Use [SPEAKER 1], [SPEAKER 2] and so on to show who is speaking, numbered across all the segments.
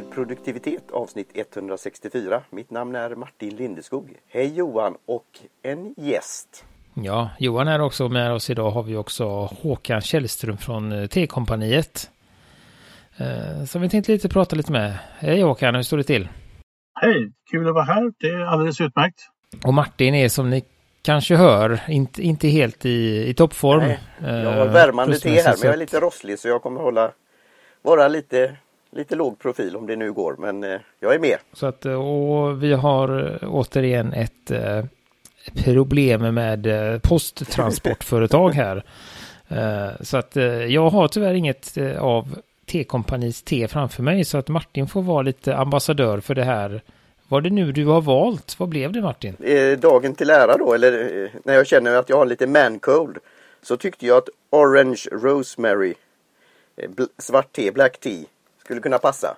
[SPEAKER 1] till produktivitet avsnitt 164. Mitt namn är Martin Lindeskog. Hej Johan och en gäst.
[SPEAKER 2] Ja, Johan är också med oss idag har vi också Håkan Källström från eh, T-kompaniet. Eh, som vi tänkte lite prata lite med. Hej Håkan, hur står det till?
[SPEAKER 3] Hej, kul att vara här. Det är alldeles utmärkt.
[SPEAKER 2] Och Martin är som ni kanske hör, inte, inte helt i, i toppform. Nej,
[SPEAKER 1] jag har värmande te här, men jag är lite rosslig så jag kommer hålla, vara lite, lite låg profil om det nu går, men eh, jag är med.
[SPEAKER 2] Så att, och vi har återigen ett eh, problem med eh, posttransportföretag här. Eh, så att eh, jag har tyvärr inget eh, av T-kompanis te framför mig så att Martin får vara lite ambassadör för det här vad det nu du har valt? Vad blev det Martin?
[SPEAKER 1] Eh, dagen till ära då, eller eh, när jag känner att jag har lite man-cold, så tyckte jag att Orange Rosemary eh, svart te, black tea, skulle kunna passa.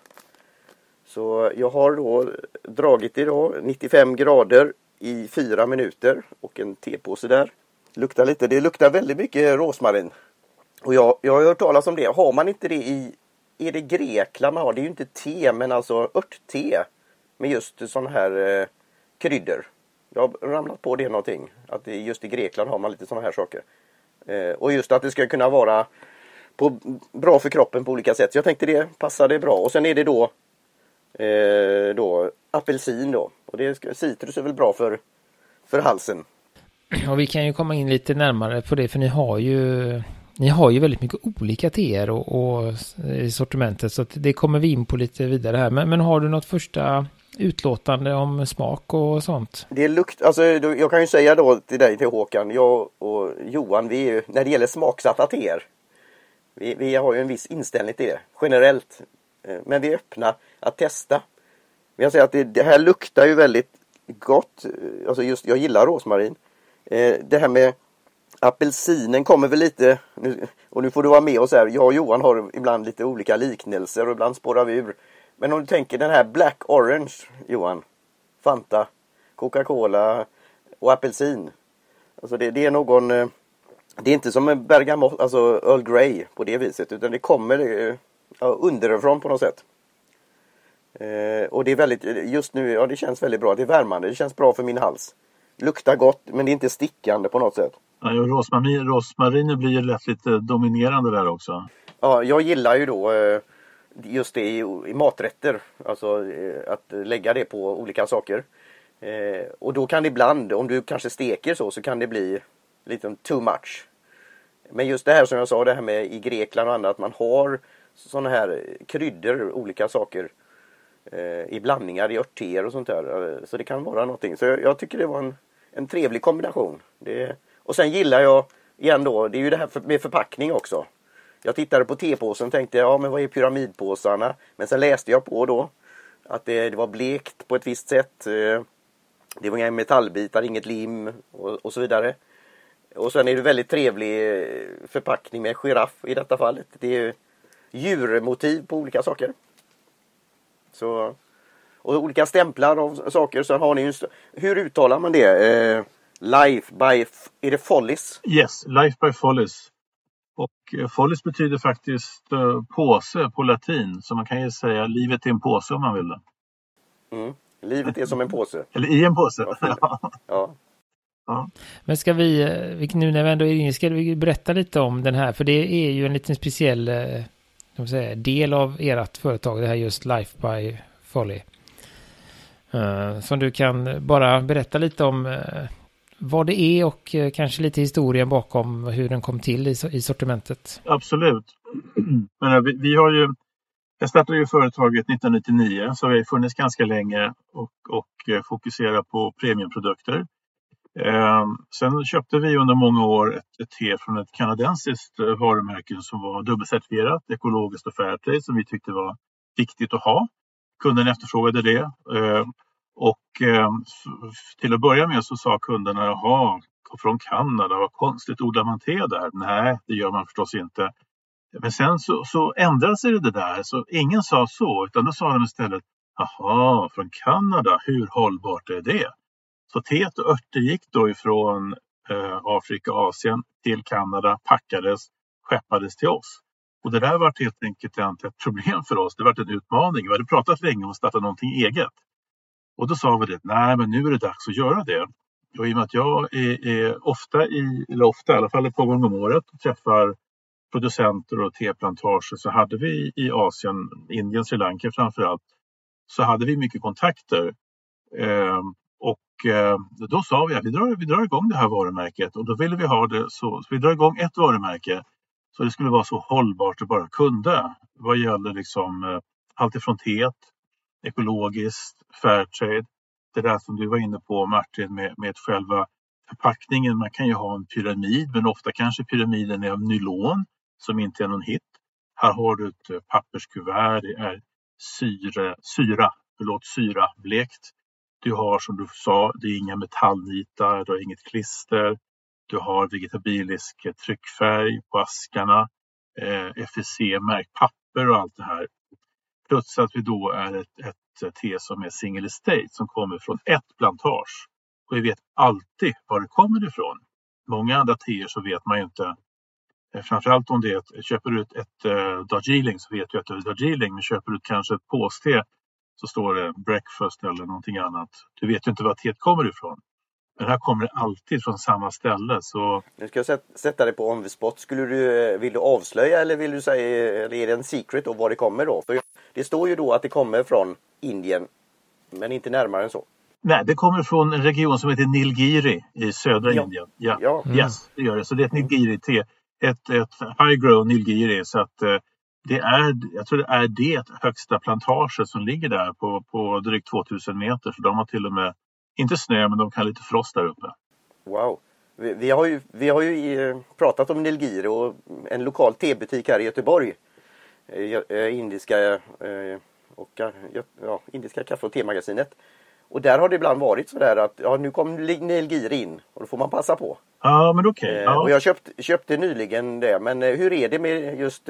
[SPEAKER 1] Så jag har då dragit idag 95 grader i fyra minuter och en tepåse där. Luktar lite, det luktar väldigt mycket rosmarin. Och jag, jag har hört talas om det. Har man inte det i, är det Grekland man har? Det är ju inte te men alltså örtte med just sådana här eh, kryddor. Jag har ramlat på det någonting. Att just i Grekland har man lite sådana här saker. Eh, och just att det ska kunna vara på, bra för kroppen på olika sätt. Så jag tänkte det passade bra. Och sen är det då, eh, då apelsin då. Och det, citrus är väl bra för, för halsen.
[SPEAKER 2] Och vi kan ju komma in lite närmare på det för ni har ju ni har ju väldigt mycket olika teer och, och i sortimentet så det kommer vi in på lite vidare här. Men, men har du något första utlåtande om smak och sånt?
[SPEAKER 1] Det lukt, alltså jag kan ju säga då till dig, till Håkan, jag och Johan, vi är ju, när det gäller smaksatta teer, vi, vi har ju en viss inställning till det, generellt. Eh, men vi är öppna att testa. Men jag säger att det, det här luktar ju väldigt gott. Eh, alltså just, jag gillar rosmarin. Eh, det här med apelsinen kommer väl lite, och nu får du vara med oss här. Jag och Johan har ibland lite olika liknelser och ibland spårar vi ur. Men om du tänker den här Black Orange, Johan. Fanta, Coca-Cola och apelsin. Alltså det, det, är någon... Det är inte som en bergamott, alltså Earl Grey på det viset. Utan det kommer eh, ja, underifrån på något sätt. Eh, och det är väldigt, just nu, ja det känns väldigt bra. Det är värmande, det känns bra för min hals. Luktar gott, men det är inte stickande på något sätt.
[SPEAKER 3] Ja, rosmarin, rosmariner blir ju lätt lite dominerande där också.
[SPEAKER 1] Ja, jag gillar ju då eh, just det i, i maträtter. Alltså eh, att lägga det på olika saker. Eh, och då kan det ibland, om du kanske steker så, så kan det bli lite too much. Men just det här som jag sa, det här med i Grekland och annat, att man har sådana här kryddor, olika saker eh, i blandningar, i örtteer och sånt där. Eh, så det kan vara någonting. Så jag, jag tycker det var en, en trevlig kombination. Det, och sen gillar jag, igen då, det är ju det här med förpackning också. Jag tittade på tepåsen och tänkte, ja men vad är pyramidpåsarna? Men sen läste jag på då att det, det var blekt på ett visst sätt. Eh, det var inga metallbitar, inget lim och, och, så vidare. Och sen är det väldigt trevlig eh, förpackning med giraff i detta fallet. Det är djurmotiv på olika saker. Så, och olika stämplar av saker. Sen har ni ju, hur uttalar man det? Eh, life by, är det Follis?
[SPEAKER 3] Yes, Life by Follis. Och eh, Follis betyder faktiskt uh, påse på latin. Så man kan ju säga livet är en påse om man vill det.
[SPEAKER 1] Mm. Livet är som en påse.
[SPEAKER 3] Eller i en påse.
[SPEAKER 1] ja.
[SPEAKER 2] ja. Men ska vi, eh, nu när vi ändå är inne, ska vi berätta lite om den här? För det är ju en liten speciell säga, del av ert företag, det här just Life by Folly. Uh, som du kan bara berätta lite om uh, vad det är och uh, kanske lite historien bakom hur den kom till i, i sortimentet.
[SPEAKER 3] Absolut. Men, vi, vi, har ju, jag startade ju företaget 1999 så vi har funnits ganska länge och, och fokuserar på premiumprodukter. Eh, sen köpte vi under många år ett, ett te från ett kanadensiskt eh, varumärke som var dubbelcertifierat, ekologiskt och fairtrade som vi tyckte var viktigt att ha. Kunden efterfrågade det. Eh, och eh, till att börja med så sa kunderna, jaha, från Kanada, vad konstigt, odlar man te där? Nej, det gör man förstås inte. Men sen så, så ändrade sig det där, så ingen sa så, utan då sa de istället, jaha, från Kanada, hur hållbart är det? Så teet och örter gick då ifrån eh, Afrika och Asien till Kanada, packades, skeppades till oss. Och det där var helt enkelt ett problem för oss. Det var en utmaning. Vi hade pratat länge om att starta någonting eget. Och då sa vi det, nej men nu är det dags att göra det. Och i och med att jag är, är ofta i, eller ofta i alla fall ett par gånger om året, träffar producenter och teplantager så hade vi i Asien, Indien, Sri Lanka framför allt, så hade vi mycket kontakter. Eh, Eh, då sa vi att vi drar, vi drar igång det här varumärket och då ville vi ha det så, så vi drar igång ett varumärke så det skulle vara så hållbart det bara kunde vad gäller liksom eh, allt ifrån teet, ekologiskt, fairtrade, det där som du var inne på Martin med, med själva förpackningen. Man kan ju ha en pyramid men ofta kanske pyramiden är av nylon som inte är någon hit. Här har du ett eh, papperskuvert, det är syre, syra, förlåt, syrablekt. Du har som du sa, det är inga metallnitar, du har inget klister. Du har vegetabilisk eh, tryckfärg på askarna, eh, FSC-märkt papper och allt det här. Plus att vi då är ett, ett te som är single estate som kommer från ett plantage. Och vi vet alltid var det kommer ifrån. Många andra teer så vet man ju inte. Eh, framförallt om det är ett, köper du ett, ett äh, Darjeeling så vet du att det är Darjeeling. Men köper du kanske ett påste så står det breakfast eller någonting annat. Du vet ju inte var teet kommer ifrån. Men här kommer det alltid från samma ställe. Så...
[SPEAKER 1] Nu ska jag sätta dig på on the spot. Skulle du, vill du avslöja eller vill du säga, eller är det en secret och var det kommer då? För det står ju då att det kommer från Indien, men inte närmare än så.
[SPEAKER 3] Nej, det kommer från en region som heter Nilgiri i södra ja. Indien. Ja, ja. Mm. Yes, det gör det. Så det är ett Nilgiri-te. Ett, ett high grow Nilgiri. Så att, eh, det är, jag tror det är det högsta plantaget som ligger där på, på drygt 2000 meter. Så de har till och med inte snö, men de kan lite frost där uppe.
[SPEAKER 1] Wow. Vi, vi har ju, vi har ju eh, pratat om Nilgiri och en lokal tebutik här i Göteborg. Eh, eh, indiska, och, ja, indiska kaffe och temagasinet. Och där har det ibland varit så där att ja, nu kom Nilgiri in och då får man passa på.
[SPEAKER 3] Ja, men okej. Okay. Ja.
[SPEAKER 1] Och jag köpt, köpte nyligen det. Men hur är det med just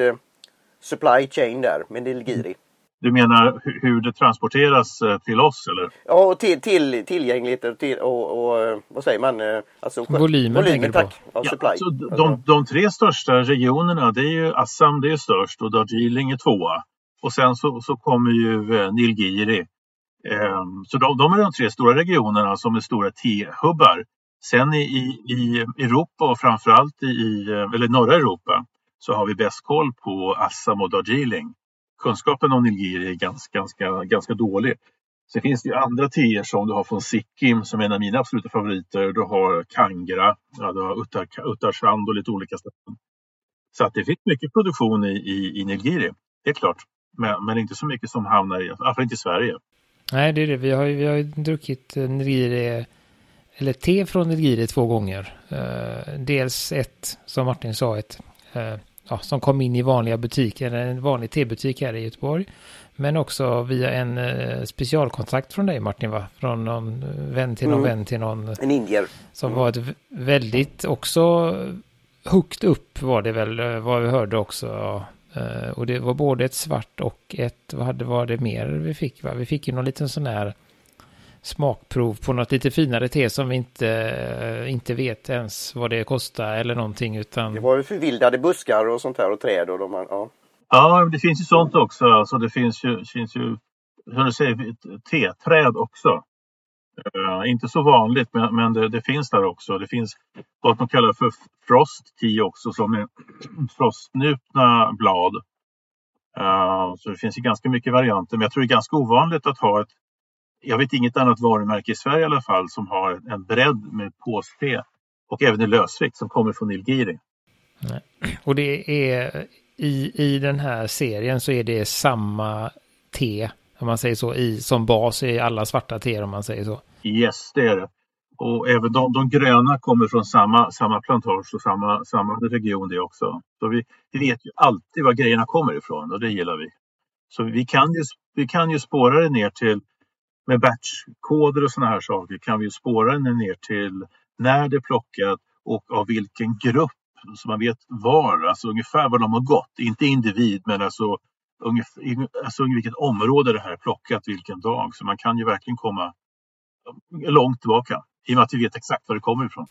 [SPEAKER 1] supply chain där med Nilgiri?
[SPEAKER 3] Du menar hur det transporteras eh, till oss eller?
[SPEAKER 1] Ja, och till, till tillgänglighet och, till, och, och, eh, vad säger man? Eh,
[SPEAKER 2] alltså, volymen, volymen tack.
[SPEAKER 1] Ja, supply. Alltså,
[SPEAKER 3] de, de, tre största regionerna det är ju Assam det är störst och Darjeeling är tvåa. Och sen så, så kommer ju Nilgiri. Ehm, så de, de, är de tre stora regionerna som är stora T-hubbar. Sen i, i, i Europa och framförallt i eller norra Europa så har vi bäst koll på Assam och Darjeeling kunskapen om Nilgiri är ganska, ganska, ganska dålig. Sen finns det ju andra teer som du har från Sikkim som är en av mina absoluta favoriter. Du har Kangra, ja, du har Uttar, Uttarsand och lite olika ställen. Så att det finns mycket produktion i, i, i Nilgiri, det är klart. Men, men inte så mycket som hamnar i, alla inte i Sverige.
[SPEAKER 2] Nej, det är det. Vi har ju, vi har ju druckit eh, Nilgiri, eller te från Nilgiri två gånger. Uh, dels ett, som Martin sa, ett uh, ja, som kom in i vanliga butiker, en vanlig tebutik här i Göteborg. Men också via en eh, specialkontakt från dig Martin va? Från någon vän till någon mm. vän till någon.
[SPEAKER 1] En indier.
[SPEAKER 2] Som mm. var ett väldigt också högt upp var det väl eh, vad vi hörde också. Uh, och det var både ett svart och ett, vad hade var det mer vi fick va? Vi fick ju någon liten sån här smakprov på något lite finare te som vi inte, eh, inte vet ens vad det kostar eller någonting. Utan...
[SPEAKER 1] Det var ju förvildade buskar och sånt här och träd. Och de, ja.
[SPEAKER 3] ja, det finns ju sånt också. Alltså det finns ju, finns ju hur du säger, teträd också. Uh, inte så vanligt, men, men det, det, finns där också. Det finns vad man kallar för frost tea också, som är frostnupna blad. Uh, så det finns ju ganska mycket varianter, men jag tror det är ganska ovanligt att ha ett jag vet inget annat varumärke i Sverige i alla fall som har en bredd med påste och även en lösvikt som kommer från Nilgiri.
[SPEAKER 2] Och det är i, i den här serien så är det samma te, om man säger så, i, som bas i alla svarta teer om man säger så.
[SPEAKER 3] Yes, det är det. Och även de, de gröna kommer från samma, samma plantage och samma, samma region det också. Så vi, vi vet ju alltid var grejerna kommer ifrån och det gillar vi. Så vi kan ju, vi kan ju spåra det ner till med batchkoder och sådana här saker kan vi spåra den ner till när det är plockat och av vilken grupp så man vet var, alltså ungefär var de har gått. Inte individ men alltså, ungefär, alltså vilket område det här är plockat, vilken dag. Så man kan ju verkligen komma långt tillbaka i och med att vi vet exakt var det kommer ifrån.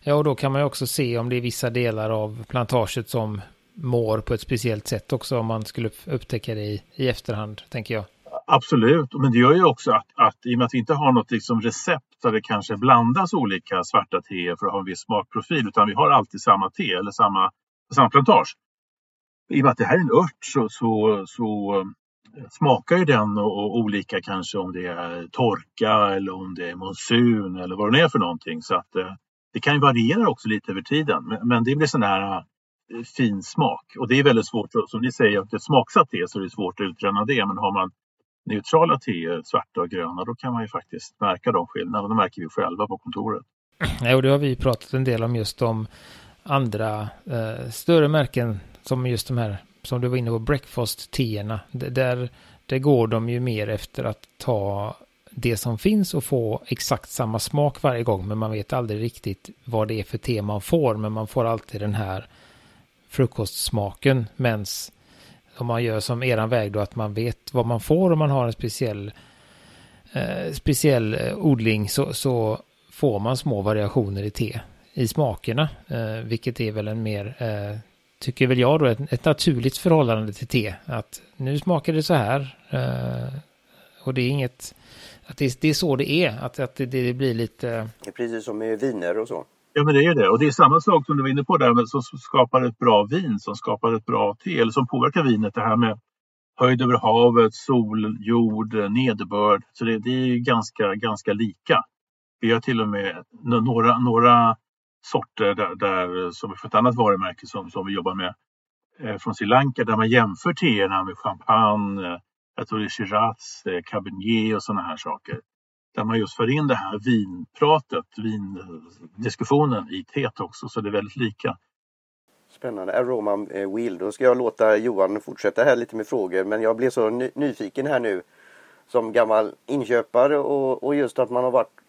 [SPEAKER 2] Ja, och då kan man ju också se om det är vissa delar av plantaget som mår på ett speciellt sätt också om man skulle upptäcka det i, i efterhand, tänker jag.
[SPEAKER 3] Absolut, men det gör ju också att, att i och med att vi inte har något liksom recept där det kanske blandas olika svarta teer för att ha en viss smakprofil utan vi har alltid samma te eller samma, samma plantage. I och med att det här är en ört så, så, så eh, smakar ju den och, och olika kanske om det är torka eller om det är monsun eller vad det är för någonting. Så att eh, det kan ju variera också lite över tiden. Men, men det blir sån här eh, fin smak och det är väldigt svårt, som ni säger, att det är smaksatt te så är det svårt att utröna det. Men har man neutrala teer, eh, svarta och gröna, då kan man ju faktiskt märka de skillnaderna. Det märker vi själva på kontoret.
[SPEAKER 2] Ja, och det har vi pratat en del om just de andra eh, större märken som just de här, som du var inne på, breakfast-teerna. Där, där går de ju mer efter att ta det som finns och få exakt samma smak varje gång. Men man vet aldrig riktigt vad det är för te man får. Men man får alltid den här frukostsmaken. Mens om man gör som eran väg då att man vet vad man får om man har en speciell eh, speciell eh, odling så, så får man små variationer i te i smakerna, eh, vilket är väl en mer, eh, tycker väl jag då, ett, ett, naturligt förhållande till te. Att nu smakar det så här eh, och det är inget, att det, det, är så det är, att, att det, det blir lite...
[SPEAKER 1] Det är precis som med viner och så.
[SPEAKER 3] Ja men det är det och det är samma sak som du var inne på där som skapar ett bra vin, som skapar ett bra te eller som påverkar vinet. Det här med höjd över havet, sol, jord, nederbörd. Så det, det är ganska, ganska lika. Vi har till och med några, några sorter där, där som för ett annat varumärke som, som vi jobbar med eh, från Sri Lanka där man jämför teerna med champagne, eh, jag tror det är Shiraz, eh, Cabernet och sådana här saker där man just för in det här vinpratet, vindiskussionen i teet också, så det är väldigt lika.
[SPEAKER 1] Spännande. Äh, Aroma eh, Wheel. Då ska jag låta Johan fortsätta här lite med frågor, men jag blev så ny nyfiken här nu som gammal inköpare och, och, just att man har varit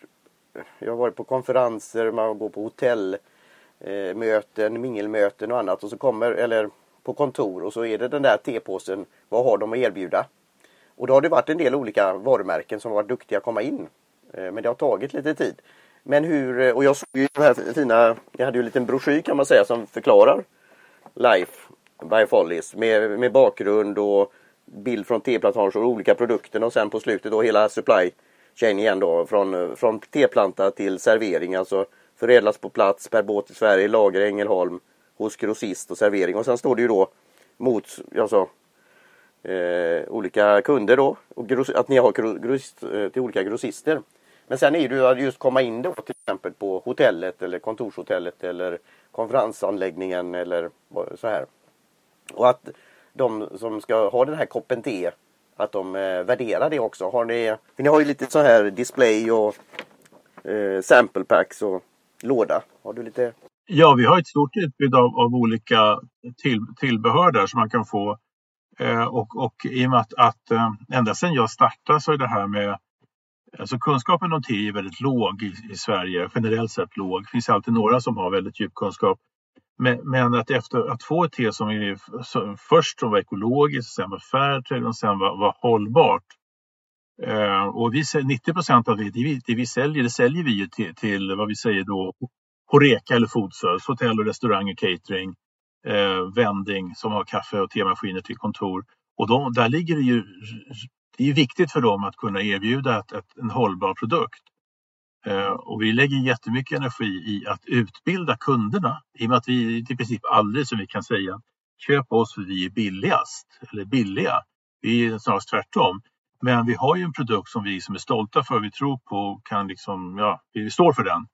[SPEAKER 1] jag har varit på konferenser, man går på hotellmöten, eh, mingelmöten och annat och så kommer, eller på kontor och så är det den där tepåsen. Vad har de att erbjuda? Och då har det varit en del olika varumärken som har varit duktiga att komma in. Eh, men det har tagit lite tid. Men hur, eh, och jag såg ju de här fina, jag hade ju en liten broschyr kan man säga som förklarar Life by Follies med, med bakgrund och bild från teplantager och olika produkter och sen på slutet då hela supply chain igen då från, eh, från teplanta till servering alltså förädlas på plats per båt i Sverige, lager i Ängelholm hos grossist och servering och sen står det ju då mot, alltså eh, olika kunder då. Och att ni har gross, eh, till olika grossister. Men sen är det ju att just komma in då till exempel på hotellet eller kontorshotellet eller konferensanläggningen eller så här. Och att de som ska ha den här koppen te att de eh, värderar det också. Har ni, för ni har ju lite så här display och eh, sample packs och låda. Har du lite?
[SPEAKER 3] Ja, vi har ett stort utbud av, av olika till, tillbehör där som man kan få Eh, och, och i och med att, att eh, ända sedan jag startade så är det här med Alltså kunskapen om te är väldigt låg i, i, Sverige, generellt sett låg. Det finns alltid några som har väldigt djup kunskap. Men, men att efter att få ett te som är så, först som var ekologiskt, sen var fairtrade och sen var, var hållbart. Eh, och vi, 90 procent av det, det, vi, det vi säljer, det säljer vi ju till, till vad vi säger då Horeca eller foodservice, hotell och restauranger, catering eh, vending som har kaffe och temaskiner till kontor. Och de, där ligger det ju, det är viktigt för dem att kunna erbjuda ett, ett, en hållbar produkt. Eh, och vi lägger jättemycket energi i att utbilda kunderna i och med att vi i princip aldrig som vi kan säga köp oss för vi är billigast eller billiga. Vi är snarast tvärtom. Men vi har ju en produkt som vi som är stolta för, vi tror på och kan liksom, ja, vi står för den.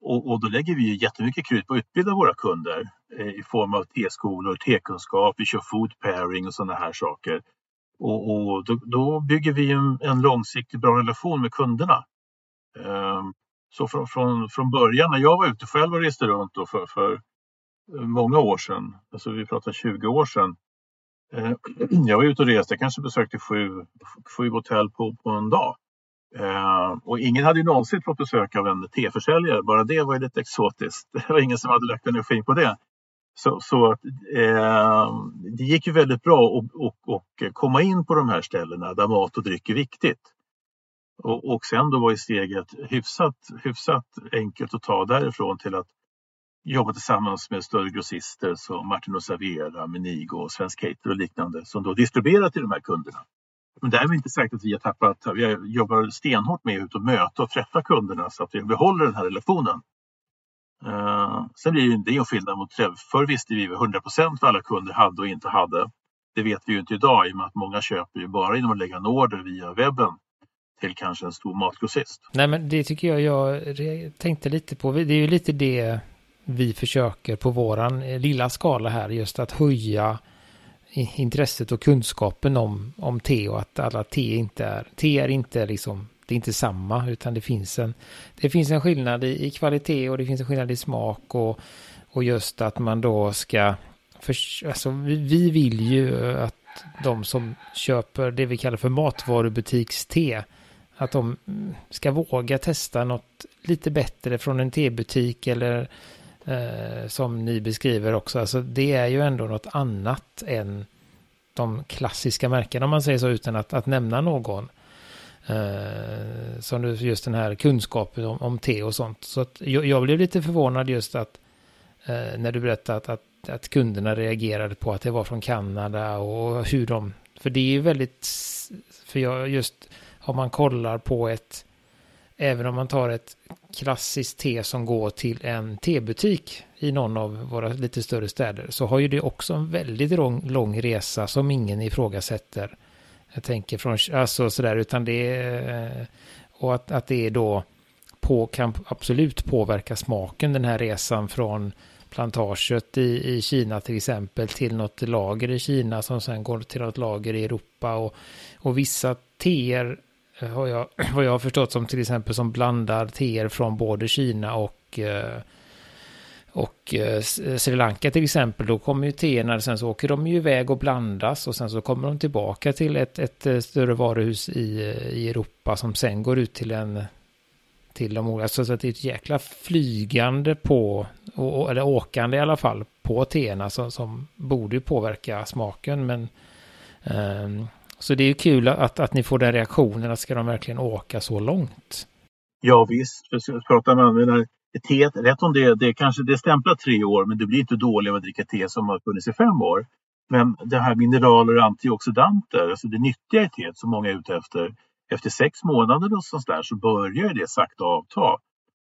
[SPEAKER 3] Och, och, då lägger vi jättemycket krut på att utbilda våra kunder eh, i form av T-skolor, T-kunskap, vi kör food pairing och sådana här saker. Och, och då, då, bygger vi en, en långsiktig bra relation med kunderna. Ehm, så från, från, från början när jag var ute själv och reste runt då för, för eh, många år sedan, alltså vi pratar 20 år sedan. Eh, jag var ute och reste, jag kanske besökte sju, sju hotell på, på en dag. Ehm, och ingen hade ju någonsin fått besök av en teförsäljare. Bara det var ju lite exotiskt. Det var ingen som hade lagt energi på det. Så, så eh, det gick ju väldigt bra att och, och komma in på de här ställena där mat och dryck är viktigt. Och, och sen då var ju steget hyfsat, hyfsat enkelt att ta därifrån till att jobba tillsammans med större grossister som Martin och Servera, Menigo, Svensk Cater och liknande som då distribuerar till de här kunderna. Men därmed inte sagt att vi har tappat, vi jobbar stenhårt med att möta och träffa kunderna så att vi behåller den här relationen. Uh, sen blir det ju en skillnad mot förr visste vi 100 vad alla kunder hade och inte hade. Det vet vi ju inte idag i och med att många köper ju bara genom att lägga en order via webben till kanske en stor matgrossist.
[SPEAKER 2] Nej men det tycker jag jag tänkte lite på. Det är ju lite det vi försöker på våran eh, lilla skala här just att höja intresset och kunskapen om, om te och att alla te inte är, te är inte liksom, det är inte samma utan det finns en, det finns en skillnad i, i kvalitet och det finns en skillnad i smak och, och just att man då ska, för, alltså vi, vi vill ju att de som köper det vi kallar för matvarubutikste, att de ska våga testa något lite bättre från en tebutik eller eh, som ni beskriver också. Alltså det är ju ändå något annat än de klassiska märkena om man säger så utan att, att nämna någon. Eh, som just den här kunskapen om, om te och sånt. Så att jag, jag blev lite förvånad just att eh, när du berättade att, att, att, kunderna reagerade på att det var från Kanada och hur de, för det är ju väldigt, för jag just om man kollar på ett Även om man tar ett klassiskt te som går till en tebutik i någon av våra lite större städer så har ju det också en väldigt lång, lång resa som ingen ifrågasätter. Jag tänker från, alltså sådär, utan det är, och att, att det är då på, kan absolut påverka smaken den här resan från plantaget i, i Kina till exempel till något lager i Kina som sen går till något lager i Europa. Och, och vissa teer har jag, vad jag har förstått som till exempel som blandar teer från både Kina och eh, och eh, Sri Lanka till exempel, då kommer ju teerna, sen så åker de ju iväg och blandas och sen så kommer de tillbaka till ett, ett eh, större varuhus i, eh, i Europa som sen går ut till en till de olika, så att det är ett jäkla flygande på, eller åkande i alla fall, på teerna som, som borde påverka smaken men um, så det är ju kul att, att ni får den reaktionen, att ska de verkligen åka så långt?
[SPEAKER 3] Ja visst, jag pratade med teet, rätt om det, det kanske det stämplar tre år men det blir inte dåligt att dricka te som har funnits i fem år. Men det här mineraler och antioxidanter, alltså det nyttiga i teet som många är ute efter, efter sex månader och sånt där så börjar det sakta avta.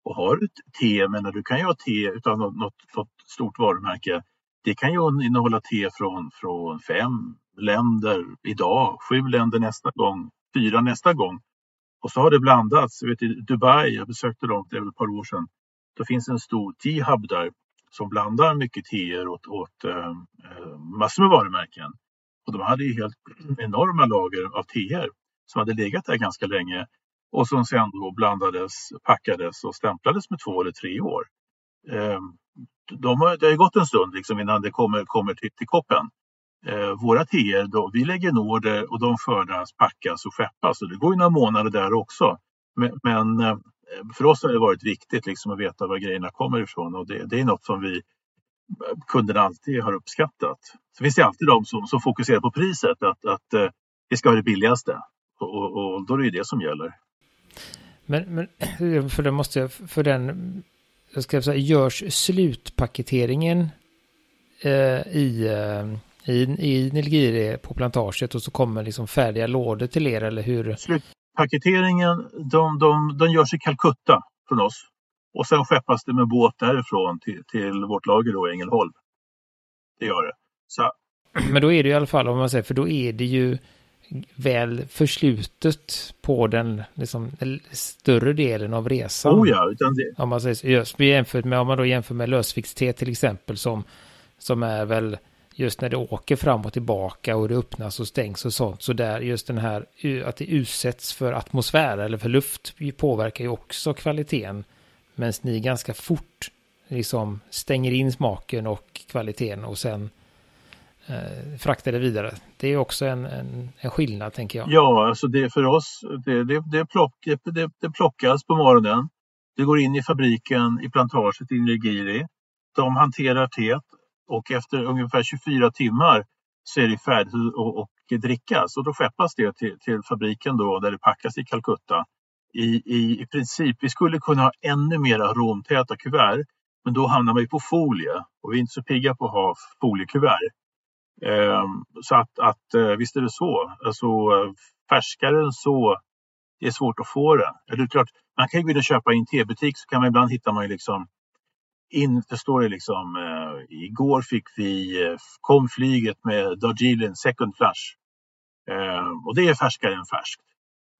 [SPEAKER 3] Och har du ett te, men du kan ju ha te utan något, något, något stort varumärke, det kan ju innehålla te från, från fem länder idag, sju länder nästa gång, fyra nästa gång. Och så har det blandats. Jag vet, I Dubai, jag besökte dem för ett par år sedan, då finns en stor T-hub där som blandar mycket teer åt, åt äh, massor med varumärken. Och de hade ju helt enorma lager av teer som hade legat där ganska länge och som sen då blandades, packades och stämplades med två eller tre år. Eh, de har, det har gått en stund liksom innan det kommer, kommer till, till koppen. Eh, våra teer, då, vi lägger en order och de skördas, packas och skeppas. Och det går ju några månader där också. Men, men eh, för oss har det varit viktigt liksom, att veta var grejerna kommer ifrån och det, det är något som vi kunderna alltid har uppskattat. Så finns det alltid de som, som fokuserar på priset, att, att eh, vi ska ha det billigaste. Och, och, och då är det det som gäller.
[SPEAKER 2] Men, men för det måste jag, för den, jag ska säga, görs slutpaketeringen eh, i eh, i, i Nilgiri på plantaget och så kommer liksom färdiga lådor till er eller hur?
[SPEAKER 3] Slutpaketeringen de, de, de görs i Calcutta från oss och sen skeppas det med båt därifrån till, till vårt lager då i Ängelholm. Det gör det. Så.
[SPEAKER 2] Men då är det i alla fall om man säger för då är det ju väl förslutet på den liksom, större delen av resan.
[SPEAKER 3] Oh ja, utan det...
[SPEAKER 2] Om man säger just jämfört med om man då jämför med lösviktste till exempel som som är väl just när det åker fram och tillbaka och det öppnas och stängs och sånt. Så där just den här eh, att det utsätts för atmosfär eller för luft påverkar ju också kvaliteten. Medan ni ganska fort liksom stänger in smaken och kvaliteten och sen eh, fraktar det vidare. Det är också en, en, en, skillnad tänker jag.
[SPEAKER 3] Ja, alltså det för oss, det, det, det, plock, det, det plockas på morgonen. Det går in i fabriken i plantaget i Nigiri. De hanterar teet och efter ungefär 24 timmar så är det färdigt att drickas och då skeppas det till, till, fabriken då där det packas i Calcutta. I, i, I princip, vi skulle kunna ha ännu mer aromtäta kuvert Men då hamnar man ju på folie och vi är inte så pigga på att ha foliekuvert. Um, så att, att eh, visst är det så. Alltså, färskare än så, det är svårt att få det. Eller klart, man kan ju gå in och köpa i en tebutik så kan man ibland hitta man ju liksom in, det står det liksom, eh, igår fick vi, eh, kom flyget med Darjeeling second flush. Eh, och det är färskare än färskt.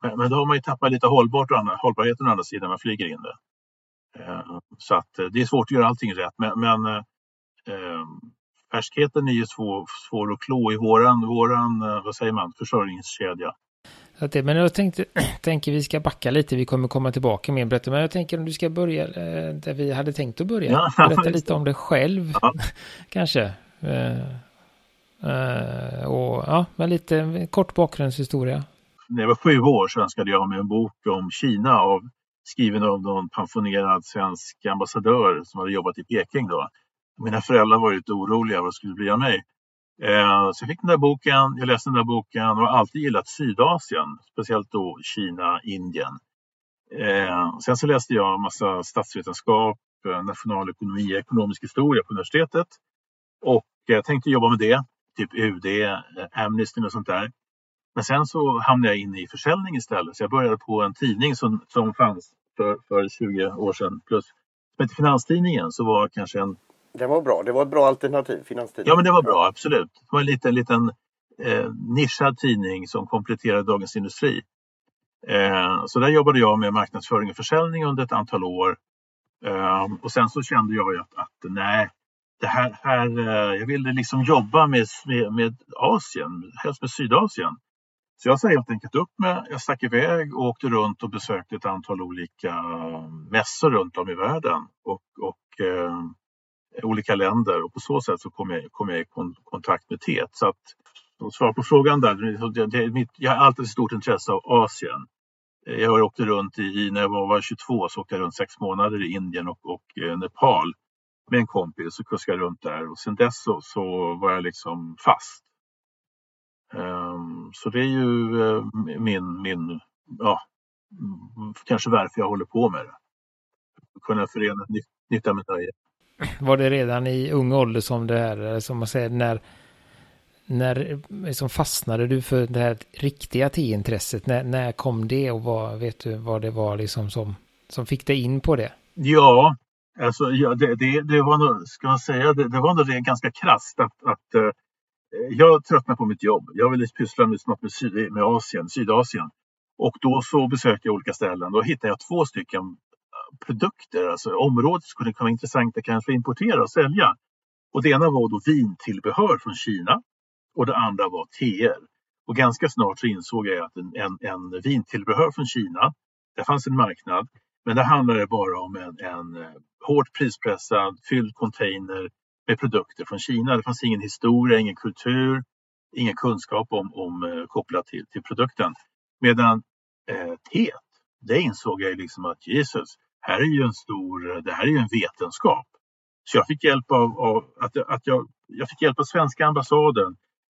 [SPEAKER 3] Men, då har man ju tappat lite hållbart och andra, hållbarheten å andra sidan när man flyger in det. Eh, så att det är svårt att göra allting rätt. Men, men eh, färskheten är ju svår, svår att klå i våran, våran vad säger man, försörjningskedja.
[SPEAKER 2] Att men jag tänkte, tänker vi ska backa lite, vi kommer komma tillbaka med berätta. Men jag tänker om du ska börja där vi hade tänkt att börja. Ja, berätta lite om dig själv, ja. kanske. Uh, uh, och ja, men lite kort bakgrundshistoria.
[SPEAKER 3] När jag var sju år så önskade jag mig en bok om Kina av skriven av någon pensionerad svensk ambassadör som hade jobbat i Peking då. Mina föräldrar var lite oroliga vad det skulle bli av mig. Eh, så jag fick den där boken, jag läste den där boken och har alltid gillat Sydasien, speciellt då Kina, Indien. Eh, sen så läste jag en massa statsvetenskap, eh, nationalekonomi, ekonomisk historia på universitetet. Och jag tänkte jobba med det, typ UD, eh, Amnesty och sånt där. Men sen så hamnade jag in i försäljning istället. Så jag började på en tidning som, som fanns för, för 20 år sedan plus. Som hette Finanstidningen så var kanske en...
[SPEAKER 1] Det var bra, det var ett bra alternativ, Finanstidningen.
[SPEAKER 3] Ja men det var bra, absolut. Det var en liten, liten eh, nischad tidning som kompletterade Dagens Industri. Eh, så där jobbade jag med marknadsföring och försäljning under ett antal år. Eh, och sen så kände jag att, att nej, det här, här, eh, jag ville liksom jobba med, med, med Asien, helst med Sydasien. Så jag sa helt enkelt upp mig, jag stack iväg och åkte runt och besökte ett antal olika eh, mässor runt om i världen och, och eh, olika länder och på så sätt så kom jag, kom jag i kontakt med TET. Så att, att svara på frågan där, det, jag har alltid ett stort intresse av Asien. Jag åkte runt i, när jag var 22 så åkte jag runt sex månader i Indien och, och eh, Nepal med en kompis och kuskade runt där och sen dess så, så var jag liksom fast. Um, så det är ju uh, min, min ja, kanske varför jag håller på med det. Kunna förena nytta med nöje.
[SPEAKER 2] Var det redan i ung ålder som det här, som man säger, när, när liksom fastnade du för det här riktiga teintresset? När, när kom det och vad, vet du vad det var liksom som, som fick dig in på det?
[SPEAKER 3] Ja, alltså ja, det, det, det var nog, ska man säga, det, det var nog ganska krasst att, att eh, jag tröttnade på mitt jobb. Jag ville pyssla med, med, syd, med Asien, Sydasien. Och då så besökte jag olika ställen. Då hittade jag två stycken produkter, alltså området som kunde vara intressanta kanske att importera och sälja. Och det ena var då vintillbehör från Kina och det andra var teer. Och ganska snart så insåg jag att en, en, en vintillbehör från Kina, det fanns en marknad, men det handlade bara om en, en eh, hårt prispressad, fylld container med produkter från Kina. Det fanns ingen historia, ingen kultur, ingen kunskap om, om eh, kopplat till, till produkten. Medan eh, teet, det insåg jag liksom att Jesus, här är ju en stor, det här är ju en vetenskap. Så jag fick hjälp av, av att, att jag, jag fick hjälp av svenska ambassaden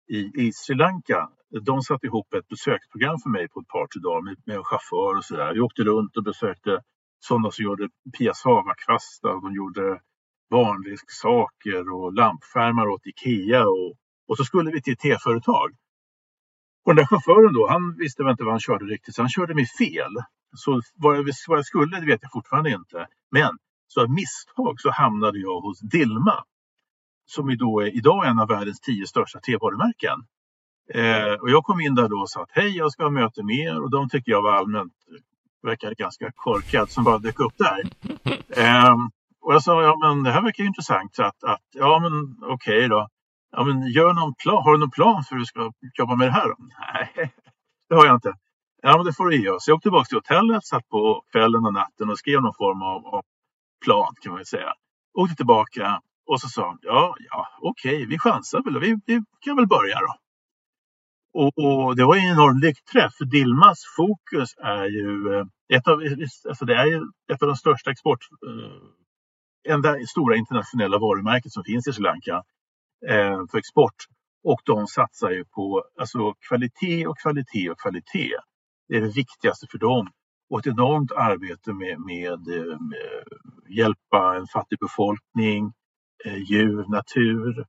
[SPEAKER 3] i, i Sri Lanka. De satte ihop ett besöksprogram för mig på ett par, tre dagar med, med en chaufför och sådär. Vi åkte runt och besökte sådana som gjorde piassavakvastar, de gjorde barnleksaker och lampskärmar åt Ikea och, och så skulle vi till ett teföretag. Och den där chauffören då, han visste väl inte vad han körde riktigt så han körde mig fel. Så vad jag, vad jag skulle det vet jag fortfarande inte. Men så av misstag så hamnade jag hos Dilma. Som är då är idag en av världens tio största tevarumärken. Eh, och jag kom in där då och sa att hej jag ska ha möte med er och de tycker jag var allmänt verkar ganska korkad som bara dök upp där. Eh, och jag sa, ja men det här verkar intressant. Så att, att ja men okej okay då. Ja men gör någon plan. Har du någon plan för hur du ska jobba med det här? Då? Nej, det har jag inte. Ja men det får du ge oss. Jag åkte tillbaka till hotellet, satt på kvällen och natten och skrev någon form av, av plan kan man väl säga. Åkte tillbaka och så sa han, ja, ja okej, okay, vi chansar väl. Vi, vi kan väl börja då. Och, och, det var en enorm lyckträff. För Dilmas fokus är ju eh, ett av, alltså det är ju ett av de största export eh, enda stora internationella varumärket som finns i Sri Lanka eh, för export. Och de satsar ju på alltså, kvalitet och kvalitet och kvalitet. Det är det viktigaste för dem. och ett enormt arbete med, med, eh, med hjälpa en fattig befolkning, eh, djur, natur.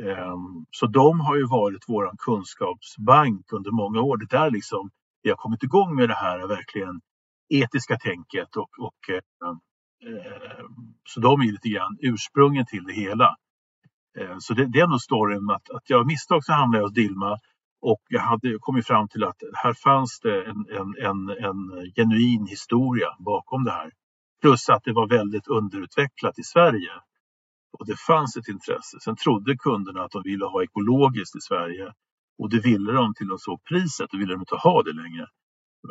[SPEAKER 3] Ehm, så de har ju varit vår kunskapsbank under många år. Det där liksom, vi har kommit igång med det här verkligen etiska tänket och, och eh, eh så de är lite grann ursprungen till det hela. Eh, så det, det, är nog storyn att, att jag misstag så hamnade jag hos Dilma och jag hade kommit fram till att här fanns det en, en, en, en genuin historia bakom det här. Plus att det var väldigt underutvecklat i Sverige. Och det fanns ett intresse. Sen trodde kunderna att de ville ha ekologiskt i Sverige. Och det ville de till de såg priset och ville de inte ha det längre.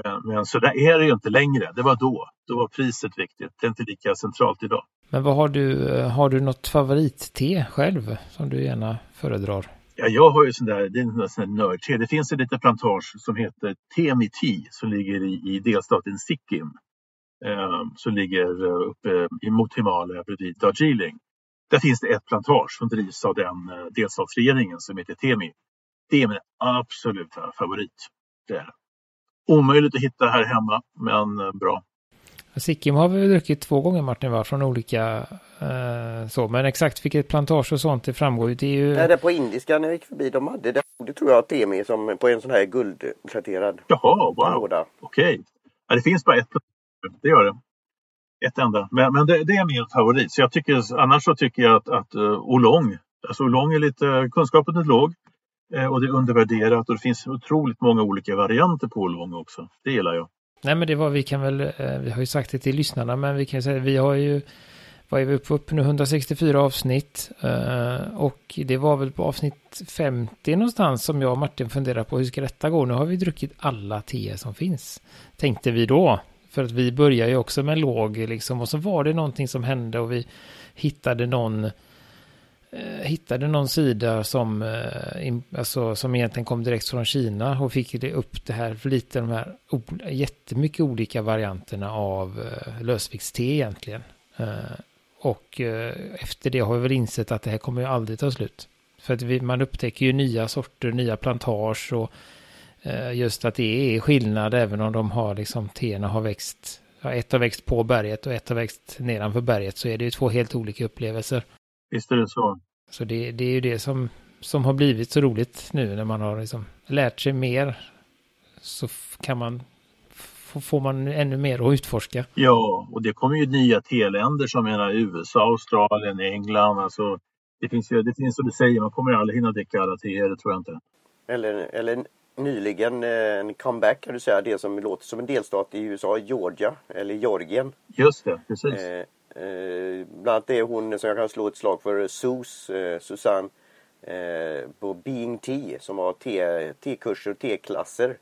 [SPEAKER 3] Men, men så där är det ju inte längre. Det var då. Då var priset viktigt. Det är inte lika centralt idag.
[SPEAKER 2] Men vad har du, har du något favoritte själv som du gärna föredrar?
[SPEAKER 3] Ja, jag har ju sån där, det är en sån där nördte. Det finns en liten plantage som heter Temi Tea som ligger i, i delstaten Sikkim. Eh, som ligger uppe mot Himalaya bredvid Darjeeling. Där finns det ett plantage som drivs av den eh, delstatsregeringen som heter Temi. Det är min absoluta favorit. Det är. Omöjligt att hitta här hemma, men eh, bra.
[SPEAKER 2] Sikkim har vi druckit två gånger Martin var från olika eh, så, men exakt vilket plantage och sånt det framgår ju. Det är ju...
[SPEAKER 1] Nej, det på indiska när jag gick förbi, de hade det, det tror jag Temi som på en sån här guldpläterad
[SPEAKER 3] Jaha, wow. Okej. Okay. Ja, det finns bara ett det gör det. Ett enda. Men, men det, det, är min favorit. Så jag tycker, annars så tycker jag att, att uh, Oolong, alltså Oolong är lite, kunskapen är låg eh, Eh, och det är undervärderat och det finns otroligt många olika varianter på Oolong också. Det gillar jag.
[SPEAKER 2] Nej men det var, vi kan väl, eh, vi har ju sagt det till lyssnarna, men vi kan säga, vi har ju, vad är vi uppe på nu, 164 avsnitt. Eh, och det var väl på avsnitt 50 någonstans som jag och Martin funderade på hur ska detta gå? Nu har vi druckit alla teer som finns. Tänkte vi då. För att vi börjar ju också med låg liksom. Och så var det någonting som hände och vi hittade någon Eh, hittade någon sida som, eh, alltså, som egentligen kom direkt från Kina och fick det upp det här för lite de här jättemycket olika varianterna av eh, lösviktste egentligen. Eh, och eh, efter det har vi väl insett att det här kommer ju aldrig ta slut. För att vi, man upptäcker ju nya sorter, nya plantage och just att det är skillnad även om de har liksom teerna har växt. Ja, ett har växt på berget och ett har växt nedanför berget så är det ju två helt olika upplevelser.
[SPEAKER 3] Visst är det så.
[SPEAKER 2] Så det, det är ju det som, som har blivit så roligt nu när man har liksom lärt sig mer. Så kan man, får man ännu mer att utforska.
[SPEAKER 3] Ja, och det kommer ju nya T-länder som menar USA, Australien, England. Alltså, det finns ju, det finns som du säger, man kommer aldrig hinna dricka alla teer, det tror jag inte.
[SPEAKER 1] Eller, eller nyligen eh, en comeback kan du säga, det som låter som en delstat i USA, Georgia, eller Georgien.
[SPEAKER 3] Just det, precis. Eh,
[SPEAKER 1] Eh, bland annat är hon som jag kan slå ett slag för, Sus, eh, Susanne eh, på Being T som har T-kurser och T-klasser.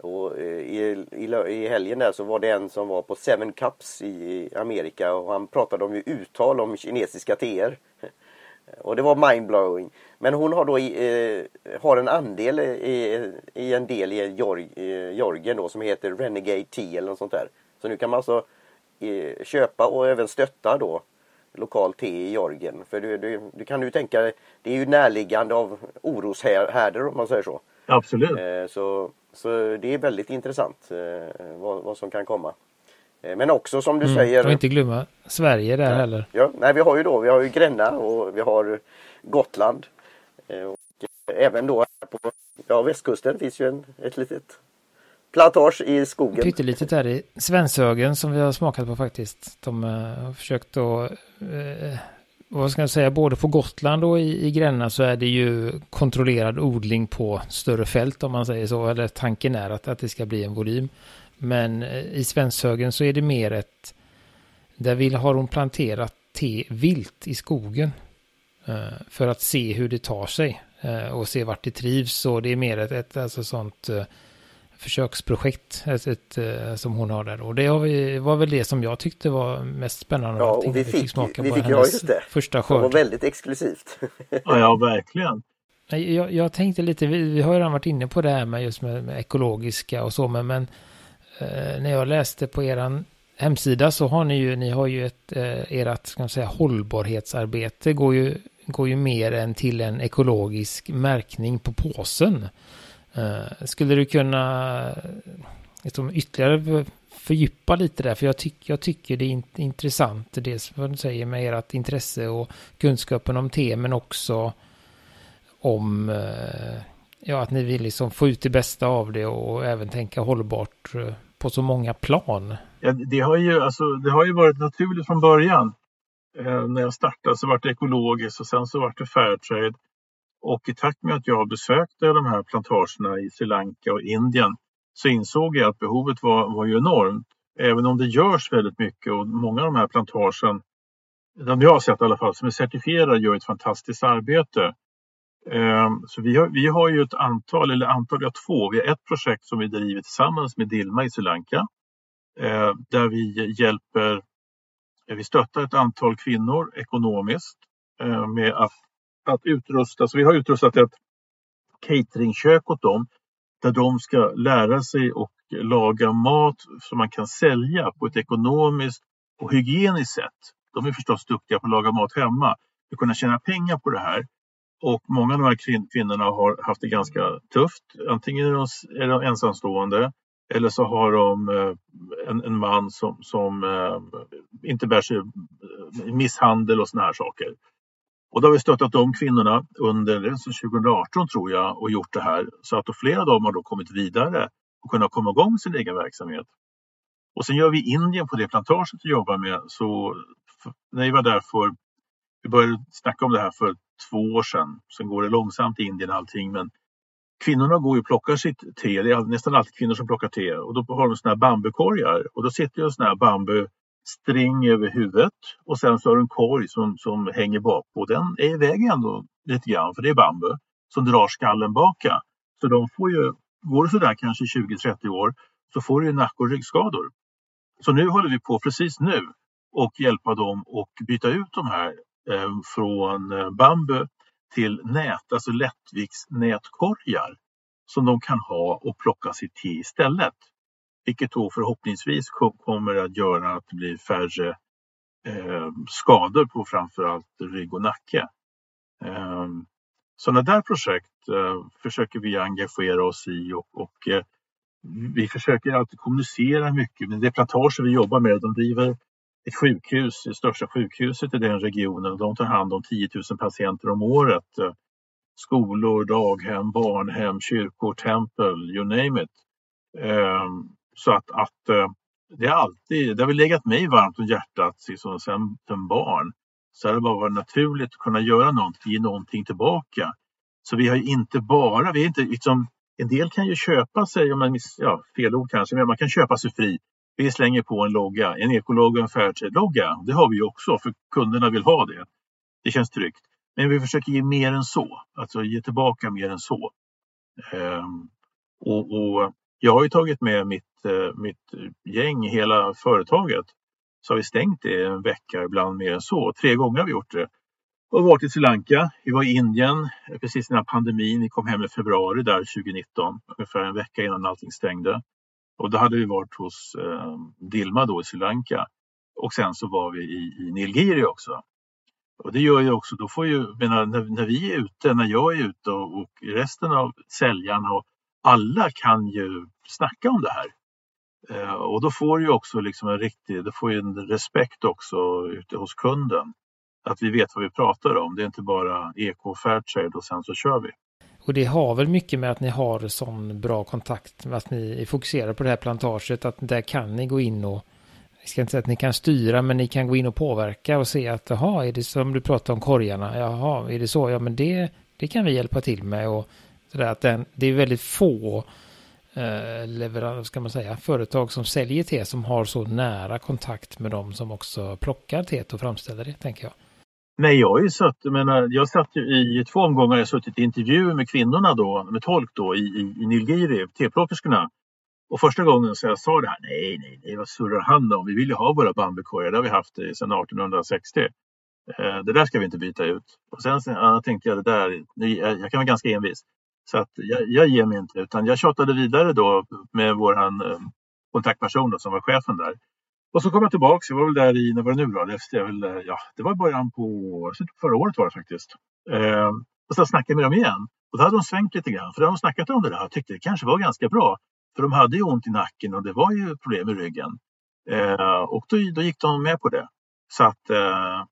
[SPEAKER 1] Och eh, i, i, i helgen där så var det en som var på Seven Cups i Amerika och han pratade om uttal om kinesiska teer. Och det var mindblowing. Men hon har då eh, har en andel i, i en del i eh, Jorgen då som heter Renegade Tea eller något sånt där. Så nu kan man alltså köpa och även stötta då lokal te i Jorgen. För du, du, du kan ju tänka det är ju närliggande av oroshärdar om man säger så.
[SPEAKER 3] Absolut.
[SPEAKER 1] Eh, så, så det är väldigt intressant eh, vad, vad som kan komma. Eh, men också som du mm, säger.
[SPEAKER 2] Och inte glömma Sverige där
[SPEAKER 1] ja,
[SPEAKER 2] heller.
[SPEAKER 1] Ja, nej vi har ju då, vi har ju Gränna och vi har Gotland. Och även då på ja, västkusten finns ju en, ett litet plantage i skogen.
[SPEAKER 2] Pyttelitet där i Svenshögen som vi har smakat på faktiskt. De eh, har försökt att, eh, vad ska jag säga, både på Gotland och i, i Gränna så är det ju kontrollerad odling på större fält om man säger så. Eller tanken är att, att det ska bli en volym. Men eh, i Svenshögen så är det mer ett, där vill, har hon planterat te vilt i skogen. Eh, för att se hur det tar sig och se vart det trivs. Så det är mer ett, ett alltså sånt försöksprojekt ett, ett, eh, som hon har där. Och det var väl det som jag tyckte var mest spännande.
[SPEAKER 1] Ja, och vi fick, fick smaka vi på fick, hennes ja,
[SPEAKER 2] första skörd.
[SPEAKER 1] Det var väldigt exklusivt.
[SPEAKER 3] ja, ja, verkligen.
[SPEAKER 2] Jag, jag tänkte lite, vi, vi, har ju redan varit inne på det här med just med, med ekologiska och så, men, men eh, när jag läste på eran hemsida så har ni ju, ni har ju ett, eh, ert, ska man säga, hållbarhetsarbete går ju, går ju mer än till en ekologisk märkning på påsen. Eh, skulle du kunna eh, liksom, ytterligare fördjupa lite där, för jag, tyck, jag tycker det är intressant, dels vad du säger med ert intresse och kunskapen om te, men också om eh, ja, att ni vill liksom få ut det bästa av det och även tänka hållbart på så många plan.
[SPEAKER 3] Ja, det, har ju, alltså, det har ju varit naturligt från början. Eh, när jag startade så var det ekologiskt och sen så var det Fairtrade. Och i takt med att jag besökte de här plantagerna i Sri Lanka och Indien så insåg jag att behovet var, var ju enormt. Även om det görs väldigt mycket och många av de här plantagen, de jag har sett i alla fall, som är certifierade gör ett fantastiskt arbete. Ehm, så vi har, vi har ju ett antal, eller antal, vi har två. Vi har ett projekt som vi driver tillsammans med Dilma i Sri Lanka. Eh, där vi hjälper, vi stöttar ett antal kvinnor ekonomiskt eh, med att, att utrusta, så vi har utrustat ett cateringkök åt dem där de ska lära sig och laga mat som man kan sälja på ett ekonomiskt och hygieniskt sätt. De är förstås duktiga på att laga mat hemma, och kunna tjäna pengar på det här. Och många av de här kvinnorna har haft det ganska tufft. Antingen är de, är de ensamstående eller så har de eh, en, en man som, som eh, inte bär sig eh, misshandel och såna här saker. Och då har vi stöttat de kvinnorna under 2018 tror jag och gjort det här så att flera av dem har då kommit vidare och kunnat komma igång med sin egen verksamhet. Och sen gör vi Indien på det plantaget vi jobbar med. Så när vi var där för, vi började snacka om det här för två år sedan. Sen går det långsamt i Indien allting men kvinnorna går ju och plockar sitt te. Det är nästan alltid kvinnor som plockar te och då har de såna här bambukorgar och då sitter ju en sån här bambu string över huvudet och sen så har du en korg som, som hänger bak och Den är i vägen ändå lite grann för det är bambu som drar skallen baka. Så de får ju, går det sådär kanske 20-30 år så får du nack och ryggskador. Så nu håller vi på precis nu och hjälpa dem att byta ut de här eh, från eh, bambu till nät, alltså lättviktsnätkorgar som de kan ha och plocka sitt te istället. Vilket då förhoppningsvis kommer att göra att det blir färre eh, skador på framförallt rygg och nacke. Eh, sådana där projekt eh, försöker vi engagera oss i och, och eh, vi försöker alltid kommunicera mycket. Men det plantager vi jobbar med, de driver ett sjukhus, det största sjukhuset i den regionen. och De tar hand om 10 000 patienter om året. Eh, skolor, daghem, barnhem, kyrkor, tempel, you name it. Ehm, så att, att eh, det, har alltid, det har legat mig varmt om hjärtat liksom, sen, sen barn. Så det har bara varit naturligt att kunna göra någonting, ge någonting tillbaka. Så vi har inte bara, vi är inte liksom, en del kan ju köpa sig, om man, ja, fel ord kanske, men man kan köpa sig fri. Vi slänger på en logga, en ekologga och en Fairtrade-logga. Det har vi också, för kunderna vill ha det. Det känns tryggt. Men vi försöker ge mer än så, alltså ge tillbaka mer än så. Ehm, och, och, jag har ju tagit med mitt eh, mitt gäng, hela företaget, så har vi stängt det en vecka, ibland mer än så. Tre gånger har vi gjort det. Och varit i Sri Lanka, vi var i Indien eh, precis innan pandemin, vi kom hem i februari där 2019, ungefär en vecka innan allting stängde. Och då hade vi varit hos eh, Dilma då i Sri Lanka. Och sen så var vi i, i Nilgiri också. Och det gör ju också, då får ju, menar, när, när vi är ute, när jag är ute och, och resten av säljarna och alla kan ju snacka om det här. Eh, och då får du också liksom en riktig, du får en respekt också ute hos kunden. Att vi vet vad vi pratar om. Det är inte bara eko och fairtrade och sen så kör vi.
[SPEAKER 2] Och det har väl mycket med att ni har sån bra kontakt med att ni är fokuserade på det här plantaget. Att där kan ni gå in och, jag ska inte säga att ni kan styra, men ni kan gå in och påverka och se att jaha, är det som du pratar om korgarna? Jaha, är det så? Ja, men det, det kan vi hjälpa till med. Och så där, att den, det är väldigt få eh, leverans, ska man säga, företag som säljer te som har så nära kontakt med dem som också plockar teet och framställer det, tänker jag.
[SPEAKER 3] Nej, jag har ju satt, jag menar, jag satt ju i två omgångar, jag suttit i intervjuer med kvinnorna då, med tolk då i, i, i Nilgiri, teplockerskorna. Och första gången så jag sa det här, nej, nej, nej, vad surrar han om? Vi vill ju ha våra bambukorgar, det har vi haft sedan 1860. Eh, det där ska vi inte byta ut. Och sen ja, tänkte jag det där, jag kan vara ganska envis. Så att jag, jag ger mig inte utan jag tjatade vidare då med våran eh, kontaktperson då, som var chefen där. Och så kom jag tillbaks, jag var väl där i, när var det nu då? Efter, väl, eh, ja, det var i början på, förra året var det faktiskt. Eh, och så snackade jag med dem igen. Och då hade de svängt lite grann, för då hade de snackat om det där och tyckte det kanske var ganska bra. För de hade ju ont i nacken och det var ju problem i ryggen. Eh, och då, då gick de med på det. Så att eh,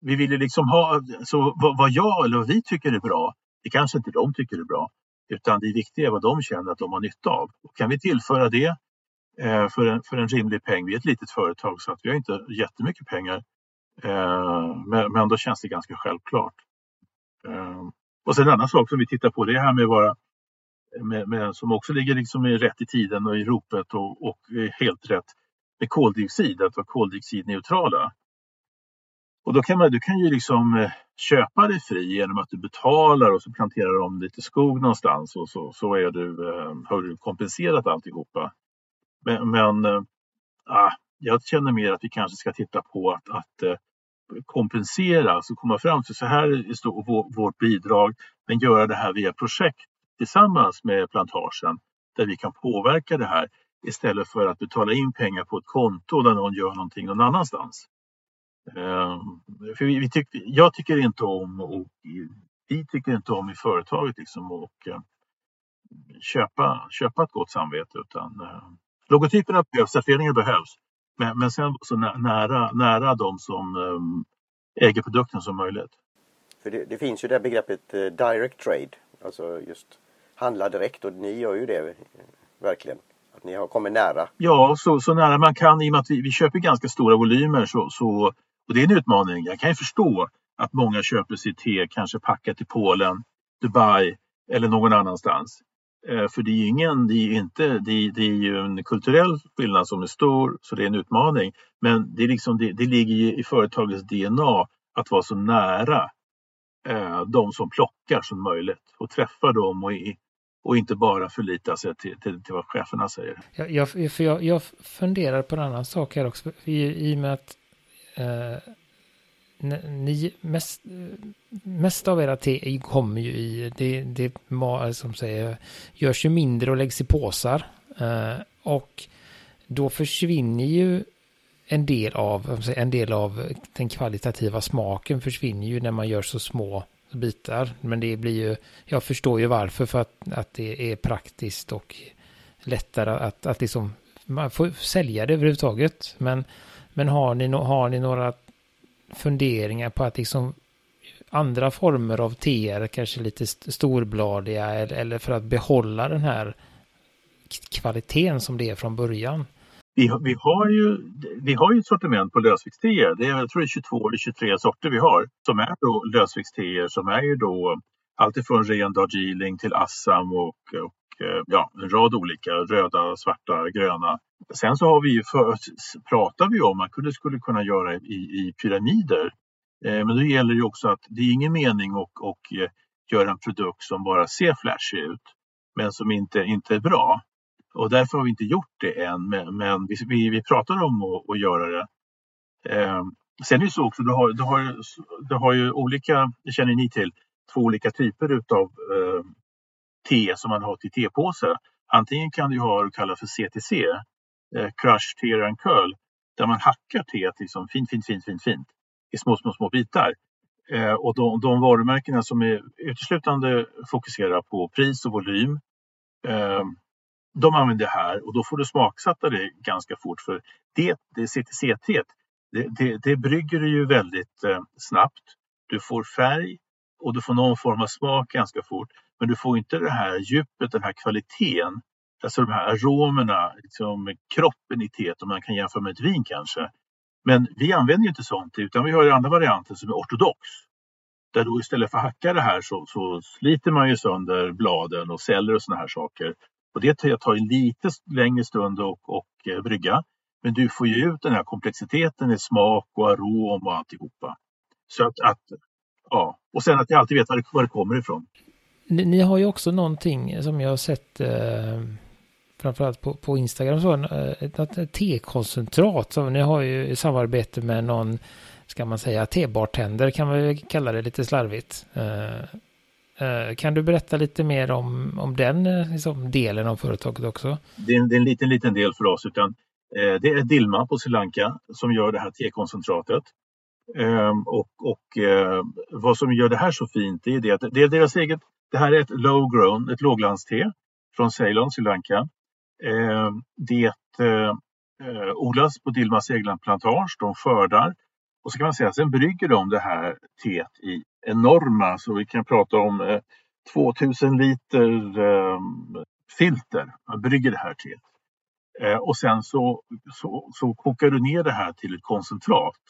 [SPEAKER 3] vi ville liksom ha, så vad, vad jag eller vad vi tycker är bra, det kanske inte de tycker är bra. Utan det viktiga är vad de känner att de har nytta av. Och kan vi tillföra det eh, för, en, för en rimlig peng, vi är ett litet företag så att vi har inte jättemycket pengar. Eh, men, men då känns det ganska självklart. Eh, och sen en annan sak som vi tittar på det här med vara med, med, som också ligger liksom i rätt i tiden och i ropet och, och helt rätt med koldioxid, att vara koldioxidneutrala. Och då kan man, du kan ju liksom eh, köpa dig fri genom att du betalar och så planterar de lite skog någonstans och så, så är du, eh, har du kompenserat alltihopa. Men, men äh, jag känner mer att vi kanske ska titta på att, att eh, kompensera, alltså komma fram till så här är vårt bidrag, men göra det här via projekt tillsammans med plantagen där vi kan påverka det här istället för att betala in pengar på ett konto där någon gör någonting någon annanstans. Ehm, för vi, vi tyck, jag tycker inte om och vi tycker inte om i företaget liksom och eh, köpa, köpa ett gott samvete utan eh, logotyperna behövs, certifieringar behövs. Men, men sen så nära, nära de som um, äger produkten som möjligt.
[SPEAKER 1] För det, det finns ju det begreppet uh, direct trade, alltså just handla direkt och ni gör ju det verkligen. Att ni har kommit nära.
[SPEAKER 3] Ja, så, så nära man kan i och med att vi, vi köper ganska stora volymer så, så, och det är en utmaning. Jag kan ju förstå att många köper sitt te kanske packat i Polen, Dubai eller någon annanstans. Eh, för det är ingen, det är inte, det är, det är ju en kulturell skillnad som är stor så det är en utmaning. Men det, är liksom, det, det ligger ju i företagets DNA att vara så nära eh, de som plockar som möjligt och träffa dem och, i, och inte bara förlita sig till, till, till vad cheferna säger.
[SPEAKER 2] Jag, jag, för jag, jag funderar på en annan sak här också. I, i och med att Eh, ni, mest, mest av era te kommer ju i, det, det som säger, görs ju mindre och läggs i påsar. Eh, och då försvinner ju en del av, en del av den kvalitativa smaken försvinner ju när man gör så små bitar. Men det blir ju, jag förstår ju varför, för att, att det är praktiskt och lättare att, att liksom, man får sälja det överhuvudtaget. Men, men har, ni, har ni några funderingar på att liksom andra former av teer, kanske lite storbladiga eller, eller för att behålla den här kvaliteten som det är från början?
[SPEAKER 3] Vi, vi, har ju, vi har ju ett sortiment på lösviktsteer. Det är, jag tror det är 22 eller 23 sorter vi har som är då lösviktsteer som är ju då alltifrån ren Darjeeling till Assam och, och eh, ja, en rad olika röda, svarta, gröna. Sen så har vi ju för, pratar vi om att man skulle kunna göra i, i pyramider. Eh, men då gäller det också att det är ingen mening att och, eh, göra en produkt som bara ser flashig ut men som inte, inte är bra. Och därför har vi inte gjort det än, men, men vi, vi, vi, pratar om att, att göra det. Eh, sen är det så också, du har, du har, du har ju olika, det känner ni till, två olika typer utav eh, te som man har till tepåse. Antingen kan du ha vad kallar för CTC, eh, Crush, Tear and Curl, där man hackar teet liksom fint, fint, fint, fint, fint i små, små, små bitar. Eh, och de, de varumärkena som är uteslutande fokuserar på pris och volym eh, de använder det här och då får du smaksätta det ganska fort för det, det CTC-teet det, det, det brygger du ju väldigt eh, snabbt. Du får färg och du får någon form av smak ganska fort. Men du får inte det här djupet, den här kvaliteten, alltså de här aromerna, liksom kroppen i teet om man kan jämföra med ett vin kanske. Men vi använder ju inte sånt utan vi har andra varianter som är ortodox. Där då istället för att hacka det här så, så sliter man ju sönder bladen och celler och såna här saker och det tar en lite längre stund att och, eh, brygga. Men du får ju ut den här komplexiteten i smak och arom och alltihopa. Så att, att ja. Och sen att jag alltid vet var det, var det kommer ifrån.
[SPEAKER 2] Ni, ni, har ju också någonting som jag har sett eh, framförallt på, på Instagram, så, eh, ett, ett tekoncentrat. Som ni har ju i samarbete med någon, ska man säga, tebartender kan man kalla det lite slarvigt. Eh, Eh, kan du berätta lite mer om, om den eh, liksom, delen av företaget också?
[SPEAKER 3] Det är, en, det är en liten, liten del för oss. Utan, eh, det är Dilma på Sri Lanka som gör det här tekoncentratet. Eh, och och eh, vad som gör det här så fint är det att det är deras eget, det här är ett low grown, ett låglandste från Ceylon, Sri Lanka. Eh, det eh, eh, odlas på Dilmas egna plantage, de skördar och så kan man säga sen brygger de det här teet i enorma, så vi kan prata om eh, 2000 liter eh, filter. Man brygger det här teet. Eh, och sen så, så, så kokar du ner det här till ett koncentrat.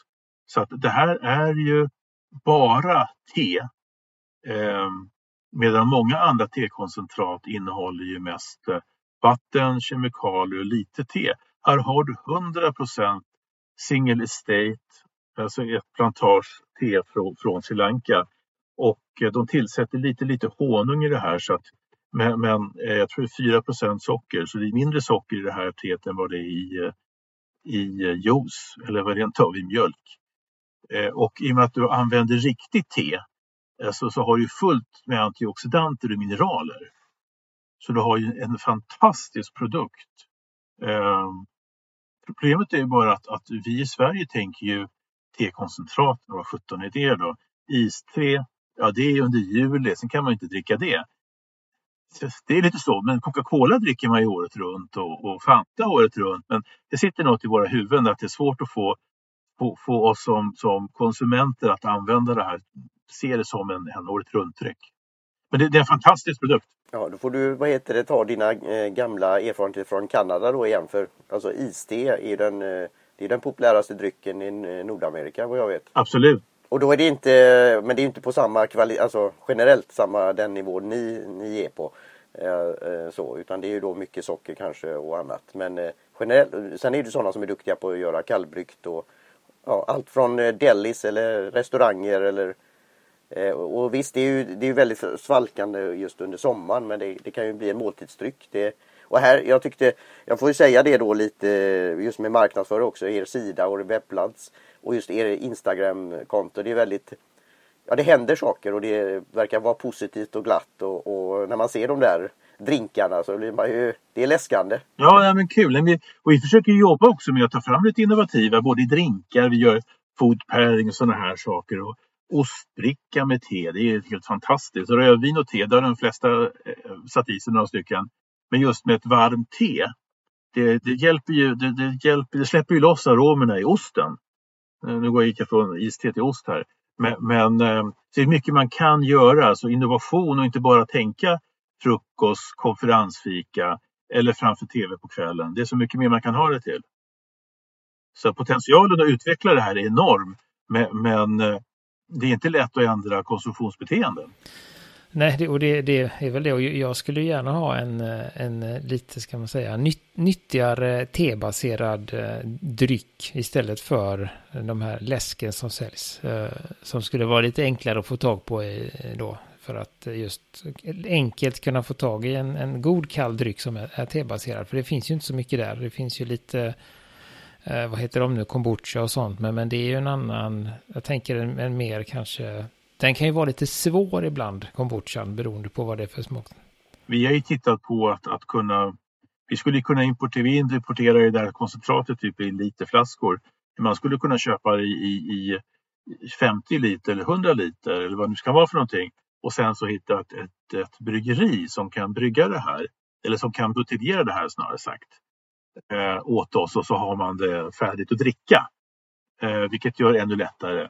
[SPEAKER 3] Så att det här är ju bara te. Eh, medan många andra tekoncentrat innehåller ju mest eh, vatten, kemikalier och lite te. Här har du 100% single estate, alltså ett plantage te från, från Sri Lanka. Och eh, de tillsätter lite, lite honung i det här så att men, men eh, jag tror det är 4% socker så det är mindre socker i det här teet än vad det är i, eh, i juice eller rent av i mjölk. Och i och med att du använder riktigt te så, så har du fullt med antioxidanter och mineraler. Så du har ju en fantastisk produkt. Ehm, problemet är ju bara att, att vi i Sverige tänker ju tekoncentrat, vad 17 är det då? Iste, ja det är under juli, sen kan man inte dricka det. Det är lite så, men Coca-Cola dricker man ju året runt och, och Fanta året runt. Men det sitter något i våra huvuden att det är svårt att få, få, få oss som, som konsumenter att använda det här, se det som en, en året runt-dryck. Men det, det, är en fantastisk produkt.
[SPEAKER 1] Ja, då får du vad heter det, ta dina eh, gamla erfarenheter från Kanada då igen. För alltså iste är den, eh, det är den populäraste drycken i eh, Nordamerika vad jag vet.
[SPEAKER 3] Absolut.
[SPEAKER 1] Och då är det inte, men det är inte på samma kvalitet, alltså generellt samma den nivå ni, ni är på. Så, utan det är ju då mycket socker kanske och annat. Men generellt, sen är det sådana som är duktiga på att göra kallbryggt och ja, allt från delis eller restauranger eller Eh, och visst, det är ju det är väldigt svalkande just under sommaren men det, det kan ju bli en måltidsdryck. Det, och här, jag tyckte, jag får ju säga det då lite just med marknadsföring också, er sida och webbplats och just er Instagram-konto. Det är väldigt Ja det händer saker och det verkar vara positivt och glatt och, och när man ser de där drinkarna så blir man ju, det är läskande.
[SPEAKER 3] Ja, ja men kul. Vi, och vi försöker jobba också med att ta fram lite innovativa, både i drinkar, vi gör food pairing och sådana här saker. Och ostbricka med te, det är helt fantastiskt. Rödvin och te, där har de flesta eh, satt i sig några stycken. Men just med ett varmt te, det, det hjälper ju, det, det, hjälper, det släpper ju loss aromerna i osten. Eh, nu går jag gick från iste till ost här. Men, men eh, det är mycket man kan göra, alltså innovation och inte bara tänka frukost, konferensfika eller framför tv på kvällen. Det är så mycket mer man kan ha det till. Så potentialen att utveckla det här är enorm. Men, men eh, det är inte lätt att ändra konsumtionsbeteenden.
[SPEAKER 2] Nej, det, och det, det, är väl det. Och jag skulle gärna ha en, eh, en eh, lite, ska man säga, nytt, nyttigare tebaserad eh, dryck istället för de här läsken som säljs. Som skulle vara lite enklare att få tag på då. För att just enkelt kunna få tag i en, en god kall dryck som är, är tebaserad. För det finns ju inte så mycket där. Det finns ju lite eh, vad heter de nu, kombucha och sånt. Men, men det är ju en annan, jag tänker en, en mer kanske den kan ju vara lite svår ibland, kombuchan, beroende på vad det är för smak.
[SPEAKER 3] Vi har ju tittat på att, att kunna... Vi skulle kunna importera, vi importerar det där koncentratet typ i literflaskor. Man skulle kunna köpa det i, i, i 50 liter eller 100 liter eller vad det nu ska vara för någonting. Och sen så hitta ett, ett, ett bryggeri som kan brygga det här. Eller som kan buteljera det här snarare sagt. Eh, åt oss och så har man det färdigt att dricka. Eh, vilket gör det ännu lättare.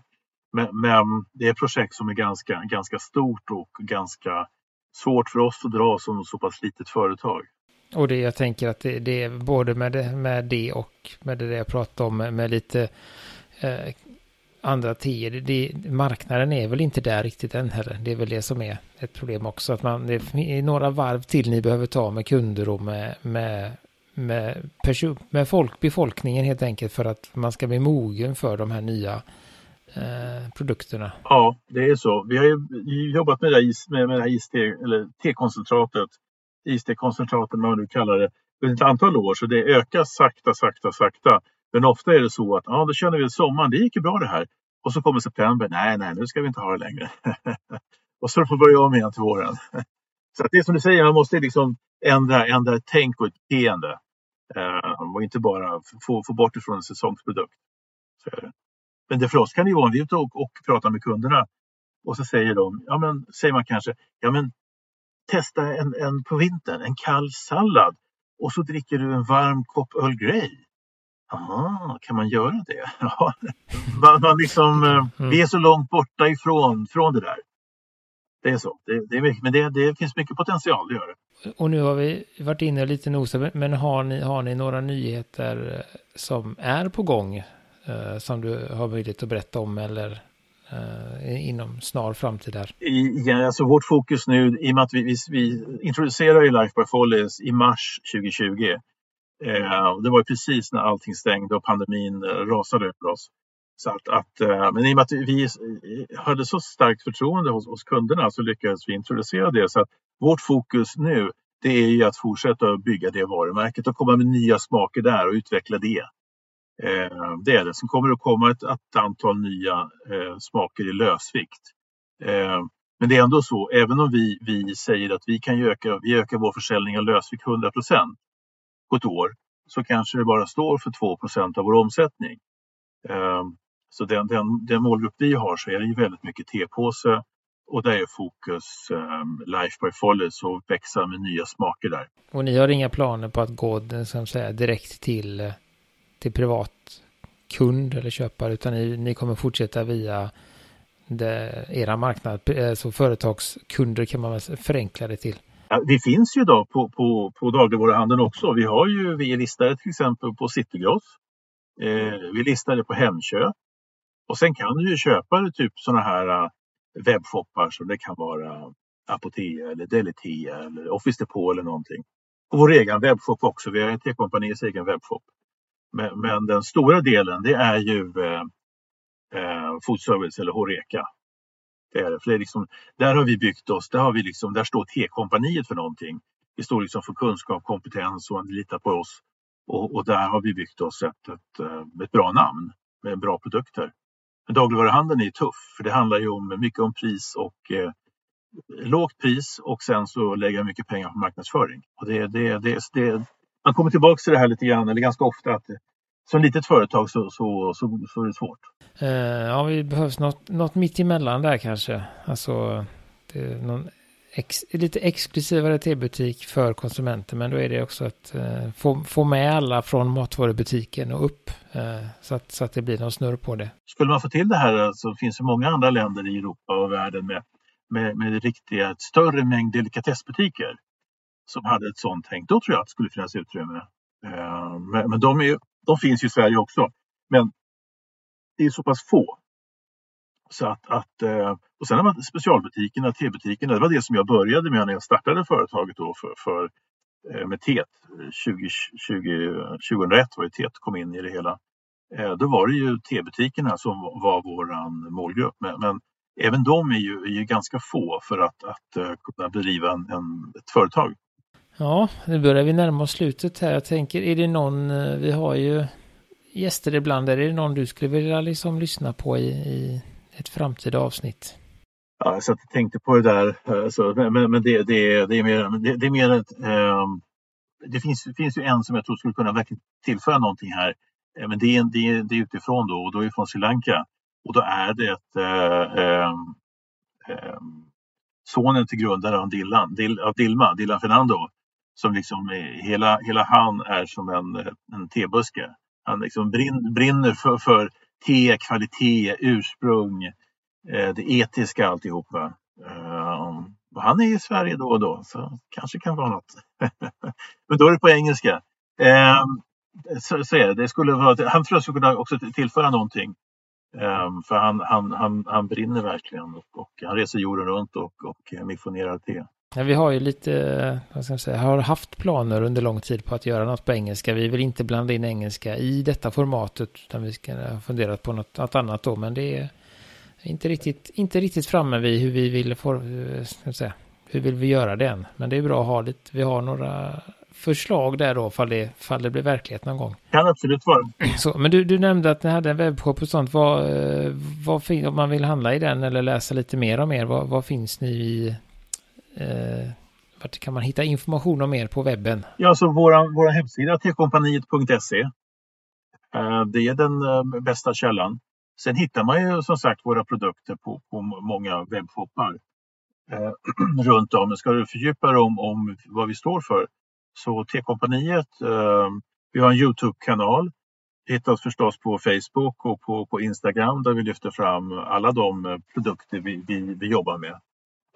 [SPEAKER 3] Men, men, det är ett projekt som är ganska, ganska stort och ganska svårt för oss att dra som så pass litet företag.
[SPEAKER 2] Och det jag tänker att det, det är både med det, med det och med det jag pratade om med, lite eh, andra tider, Det, marknaden är väl inte där riktigt än heller. Det är väl det som är ett problem också. Att man, det är några varv till ni behöver ta med kunder och med, med, med, person, med folk, befolkningen helt enkelt för att man ska bli mogen för de här nya Eh, produkterna.
[SPEAKER 3] Ja, det är så. Vi har ju jobbat med det här, med, med det här iste, eller T-koncentratet, iste-koncentratet vad man nu kallar det, under ett antal år. Så det ökar sakta, sakta, sakta. Men ofta är det så att ja, då känner vi sommaren, det gick ju bra det här. Och så kommer september, nej, nej, nu ska vi inte ha det längre. och så får vi börja om igen till våren så det är som du säger, man måste liksom ändra, ändra ett tänk och ett beteende. Uh, och inte bara få, få bort det från en säsongsprodukt. Det. Men det för oss kan det vara, om vi är och, och pratar med kunderna och så säger de, ja men säger man kanske, ja men testa en, en på vintern, en kall sallad och så dricker du en varm kopp Earl Grey. Jaha, kan man göra det? Man, man liksom, eh,
[SPEAKER 2] Mm.
[SPEAKER 3] Vi är så långt borta ifrån från det där. Det är så. Det, det är mycket, men det, det finns mycket potential, det gör det.
[SPEAKER 2] Och nu har vi varit inne lite nosat, men har ni, har ni några nyheter eh, som är på gång? Eh, som du har möjlighet att berätta om eller eh, inom snar framtid här?
[SPEAKER 3] I, ja, alltså vårt fokus nu, i och med att vi, vi, vi introducerade ju Life by Follies i mars 2020. Eh, det var precis när allting stängde och pandemin eh, rasade över oss. Så att, att, eh, men i och med att vi hade så starkt förtroende hos, hos kunderna så lyckades vi introducera det. Så att vårt fokus nu det är ju att fortsätta bygga det varumärket och komma med nya smaker där och utveckla det. Eh, det är det. Sen kommer det att komma ett, ett antal nya eh, smaker i lösvikt. Eh, men det är ändå så, även om vi, vi säger att vi kan öka, vi ökar vår försäljning av lösvikt 100 procent på ett år, så kanske det bara står för 2 procent av vår omsättning. Eh, så den, den, den målgrupp vi har så är det ju väldigt mycket tepåse och där är fokus eh, Life by Follies och växa med nya smaker där.
[SPEAKER 2] Och ni har inga planer på att gå som säga, direkt till, till privat kund eller köpare, utan ni, ni kommer fortsätta via det, era marknad, så företagskunder kan man väl förenkla det till.
[SPEAKER 3] Ja, vi finns ju idag på, på, på dagligvaruhandeln också. Vi har ju, vi är listade till exempel på Citygross. Eh, vi är listade på Hemköp. Och sen kan du ju köpa typ sådana här äh, webbshoppar som det kan vara Apotea eller Deletea eller Office Depot eller någonting. Och vår egen webbshop också. Vi har T-kompaniets egen webbshop. Men, men, den stora delen det är ju eh, eh, Foodservice eller Horeca. Det är det. För det är liksom, där har vi byggt oss, där, har vi liksom, där står T-kompaniet för någonting. Vi står liksom för kunskap, kompetens och litar på oss. Och, och där har vi byggt oss ett, ett, eh, ett bra namn med bra produkter. Men dagligvaruhandeln är tuff för det handlar ju om mycket om pris och eh, lågt pris och sen så lägga mycket pengar på marknadsföring. Och det, det, det, det, man kommer tillbaka till det här lite grann, eller ganska ofta, att som litet företag så, så, så, så är det svårt.
[SPEAKER 2] Eh, ja, det behövs något, något mitt emellan där kanske. Alltså, det någon ex, lite exklusivare tebutik för konsumenter, men då är det också att eh, få, få med alla från matvarubutiken och upp Eh, så, att, så att det blir någon snurr på det.
[SPEAKER 3] Skulle man få till det här så finns det många andra länder i Europa och världen med, med, med riktiga, ett större mängd delikatessbutiker som hade ett sånt tänk. Då tror jag att det skulle finnas utrymme. Eh, men, men de, är, de finns ju i Sverige också. Men det är så pass få. Så att, att, eh, och sen har man specialbutikerna, tebutikerna, det var det som jag började med när jag startade företaget då för, för eh, med TET. 20, 20, 2001 var ju TET kom in i det hela. Eh, då var det ju tebutikerna som var våran målgrupp. Men, men även de är ju, är ju, ganska få för att, att eh, kunna bedriva en, en, ett företag.
[SPEAKER 2] Ja, nu börjar vi närma oss slutet här. Jag tänker, är det någon, vi har ju gäster ibland. Är det någon du skulle vilja liksom lyssna på i, i ett framtida avsnitt?
[SPEAKER 3] Ja, jag satt och tänkte på det där. Eh, så, men men det, det, det, är mer, det, det är mer ett, um, det finns, finns ju en som jag tror skulle kunna verkligen tillföra någonting här. Eh, men det är, det, det är utifrån då och då är från Sri Lanka. Och då är det ett, uh, um, sonen till grundaren av, Dillan, Dil, av Dilma, Dillan Fernando. Som liksom är, hela, hela han är som en, en tebuske. Han liksom brinner för, för te, kvalitet, ursprung, eh, Eh, det etiska alltihopa. Eh, och han är i Sverige då och då, så kanske kan vara något. Men då är det på engelska. Ehm, så, så är det. det skulle vara, han tror jag skulle kunna också tillföra någonting. Ehm, för han, han, han, han brinner verkligen och, och han reser jorden runt och, och missionerar till.
[SPEAKER 2] Ja, vi har ju lite, vad ska jag säga, har haft planer under lång tid på att göra något på engelska. Vi vill inte blanda in engelska i detta formatet, utan vi ska fundera på något, något annat då, men det är inte riktigt, inte riktigt framme vid hur vi vill, jag säga, hur vill vi göra det än. Men det är bra att ha lite, vi har några förslag där då, fall det, fall det blir verklighet någon gång.
[SPEAKER 3] Kan absolut vara.
[SPEAKER 2] Så, men du, du nämnde att ni hade en webbshop och sånt. Vad, vad, om man vill handla i den eller läsa lite mer om er, vad, vad finns ni i Eh, vart kan man hitta information om er på webben?
[SPEAKER 3] Ja, alltså våra, våra hemsida tkompaniet.se. Eh, det är den eh, bästa källan. Sen hittar man ju som sagt våra produkter på, på många webbshoppar eh, runt om. Ska du fördjupa dig om, om vad vi står för Så T-kompaniet, eh, vi har en Youtube-kanal. Hittar oss förstås på Facebook och på, på Instagram där vi lyfter fram alla de eh, produkter vi, vi, vi jobbar med.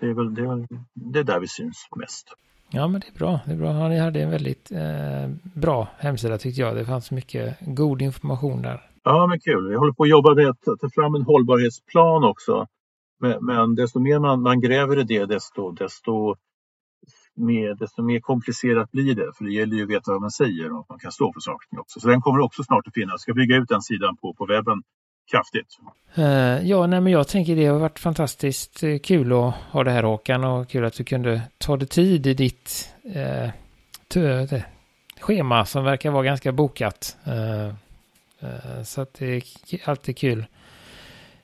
[SPEAKER 3] Det är väl det, är, det är där vi syns mest.
[SPEAKER 2] Ja, men det är bra. Det är bra. Ja, ni hade en väldigt eh, bra hemsida tyckte jag. Det fanns mycket god information där.
[SPEAKER 3] Ja, men kul. Vi håller på att jobba med att ta fram en hållbarhetsplan också. Men, men desto mer man, man gräver i det, desto, desto, mer, desto mer komplicerat blir det. För det gäller ju att veta vad man säger och att man kan stå för saker också. Så den kommer också snart att finnas. Jag ska bygga ut den sidan på, på webben kraftigt.
[SPEAKER 2] Uh, ja, nej, men jag tänker det har varit fantastiskt eh, kul att ha det här Håkan och kul att du kunde ta dig tid i ditt uh, schema som verkar vara ganska bokat. Uh, Eh, så att det är alltid kul.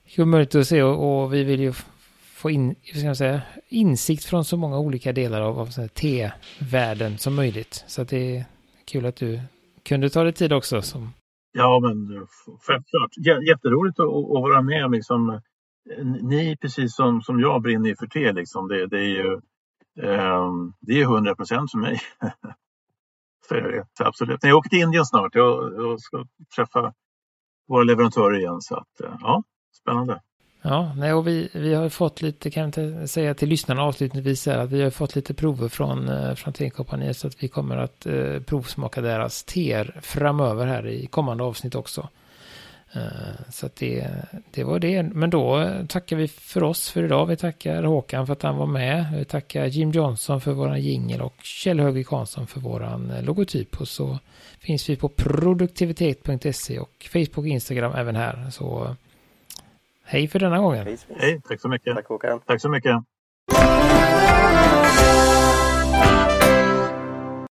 [SPEAKER 2] Kul möjligt att se och, och vi vill ju få in, ska säga, insikt från så många olika delar av, av T-världen som möjligt. Så att det är kul att du kunde ta dig tid också som
[SPEAKER 3] Ja, men självklart. Jätteroligt att, att vara med. Liksom, eh, ni, precis som, som jag, brinner för te. Liksom. Det, det är ju eh, det är 100 procent för mig. Så är det. Absolut. Jag åker till Indien snart. Jag, jag ska träffa våra leverantörer igen. Så att, eh, ja, spännande.
[SPEAKER 2] Ja, nej, och vi, vi har fått lite, kan jag inte säga till lyssnarna avslutningsvis, här, att vi har fått lite prover från, eh, från Tekompaniet så att vi kommer att eh, provsmaka deras teer framöver här i kommande avsnitt också. Eh, så att det, det var det. Men då tackar vi för oss för idag. Vi tackar Håkan för att han var med. Vi tackar Jim Johnson för våran jingel och Kjell Högvik Hansson för våran eh, logotyp. Och så finns vi på produktivitet.se och Facebook och Instagram även här. Så Hej för denna gången.
[SPEAKER 3] Hej, tack så mycket.
[SPEAKER 1] Tack Håkan.
[SPEAKER 3] Tack så mycket.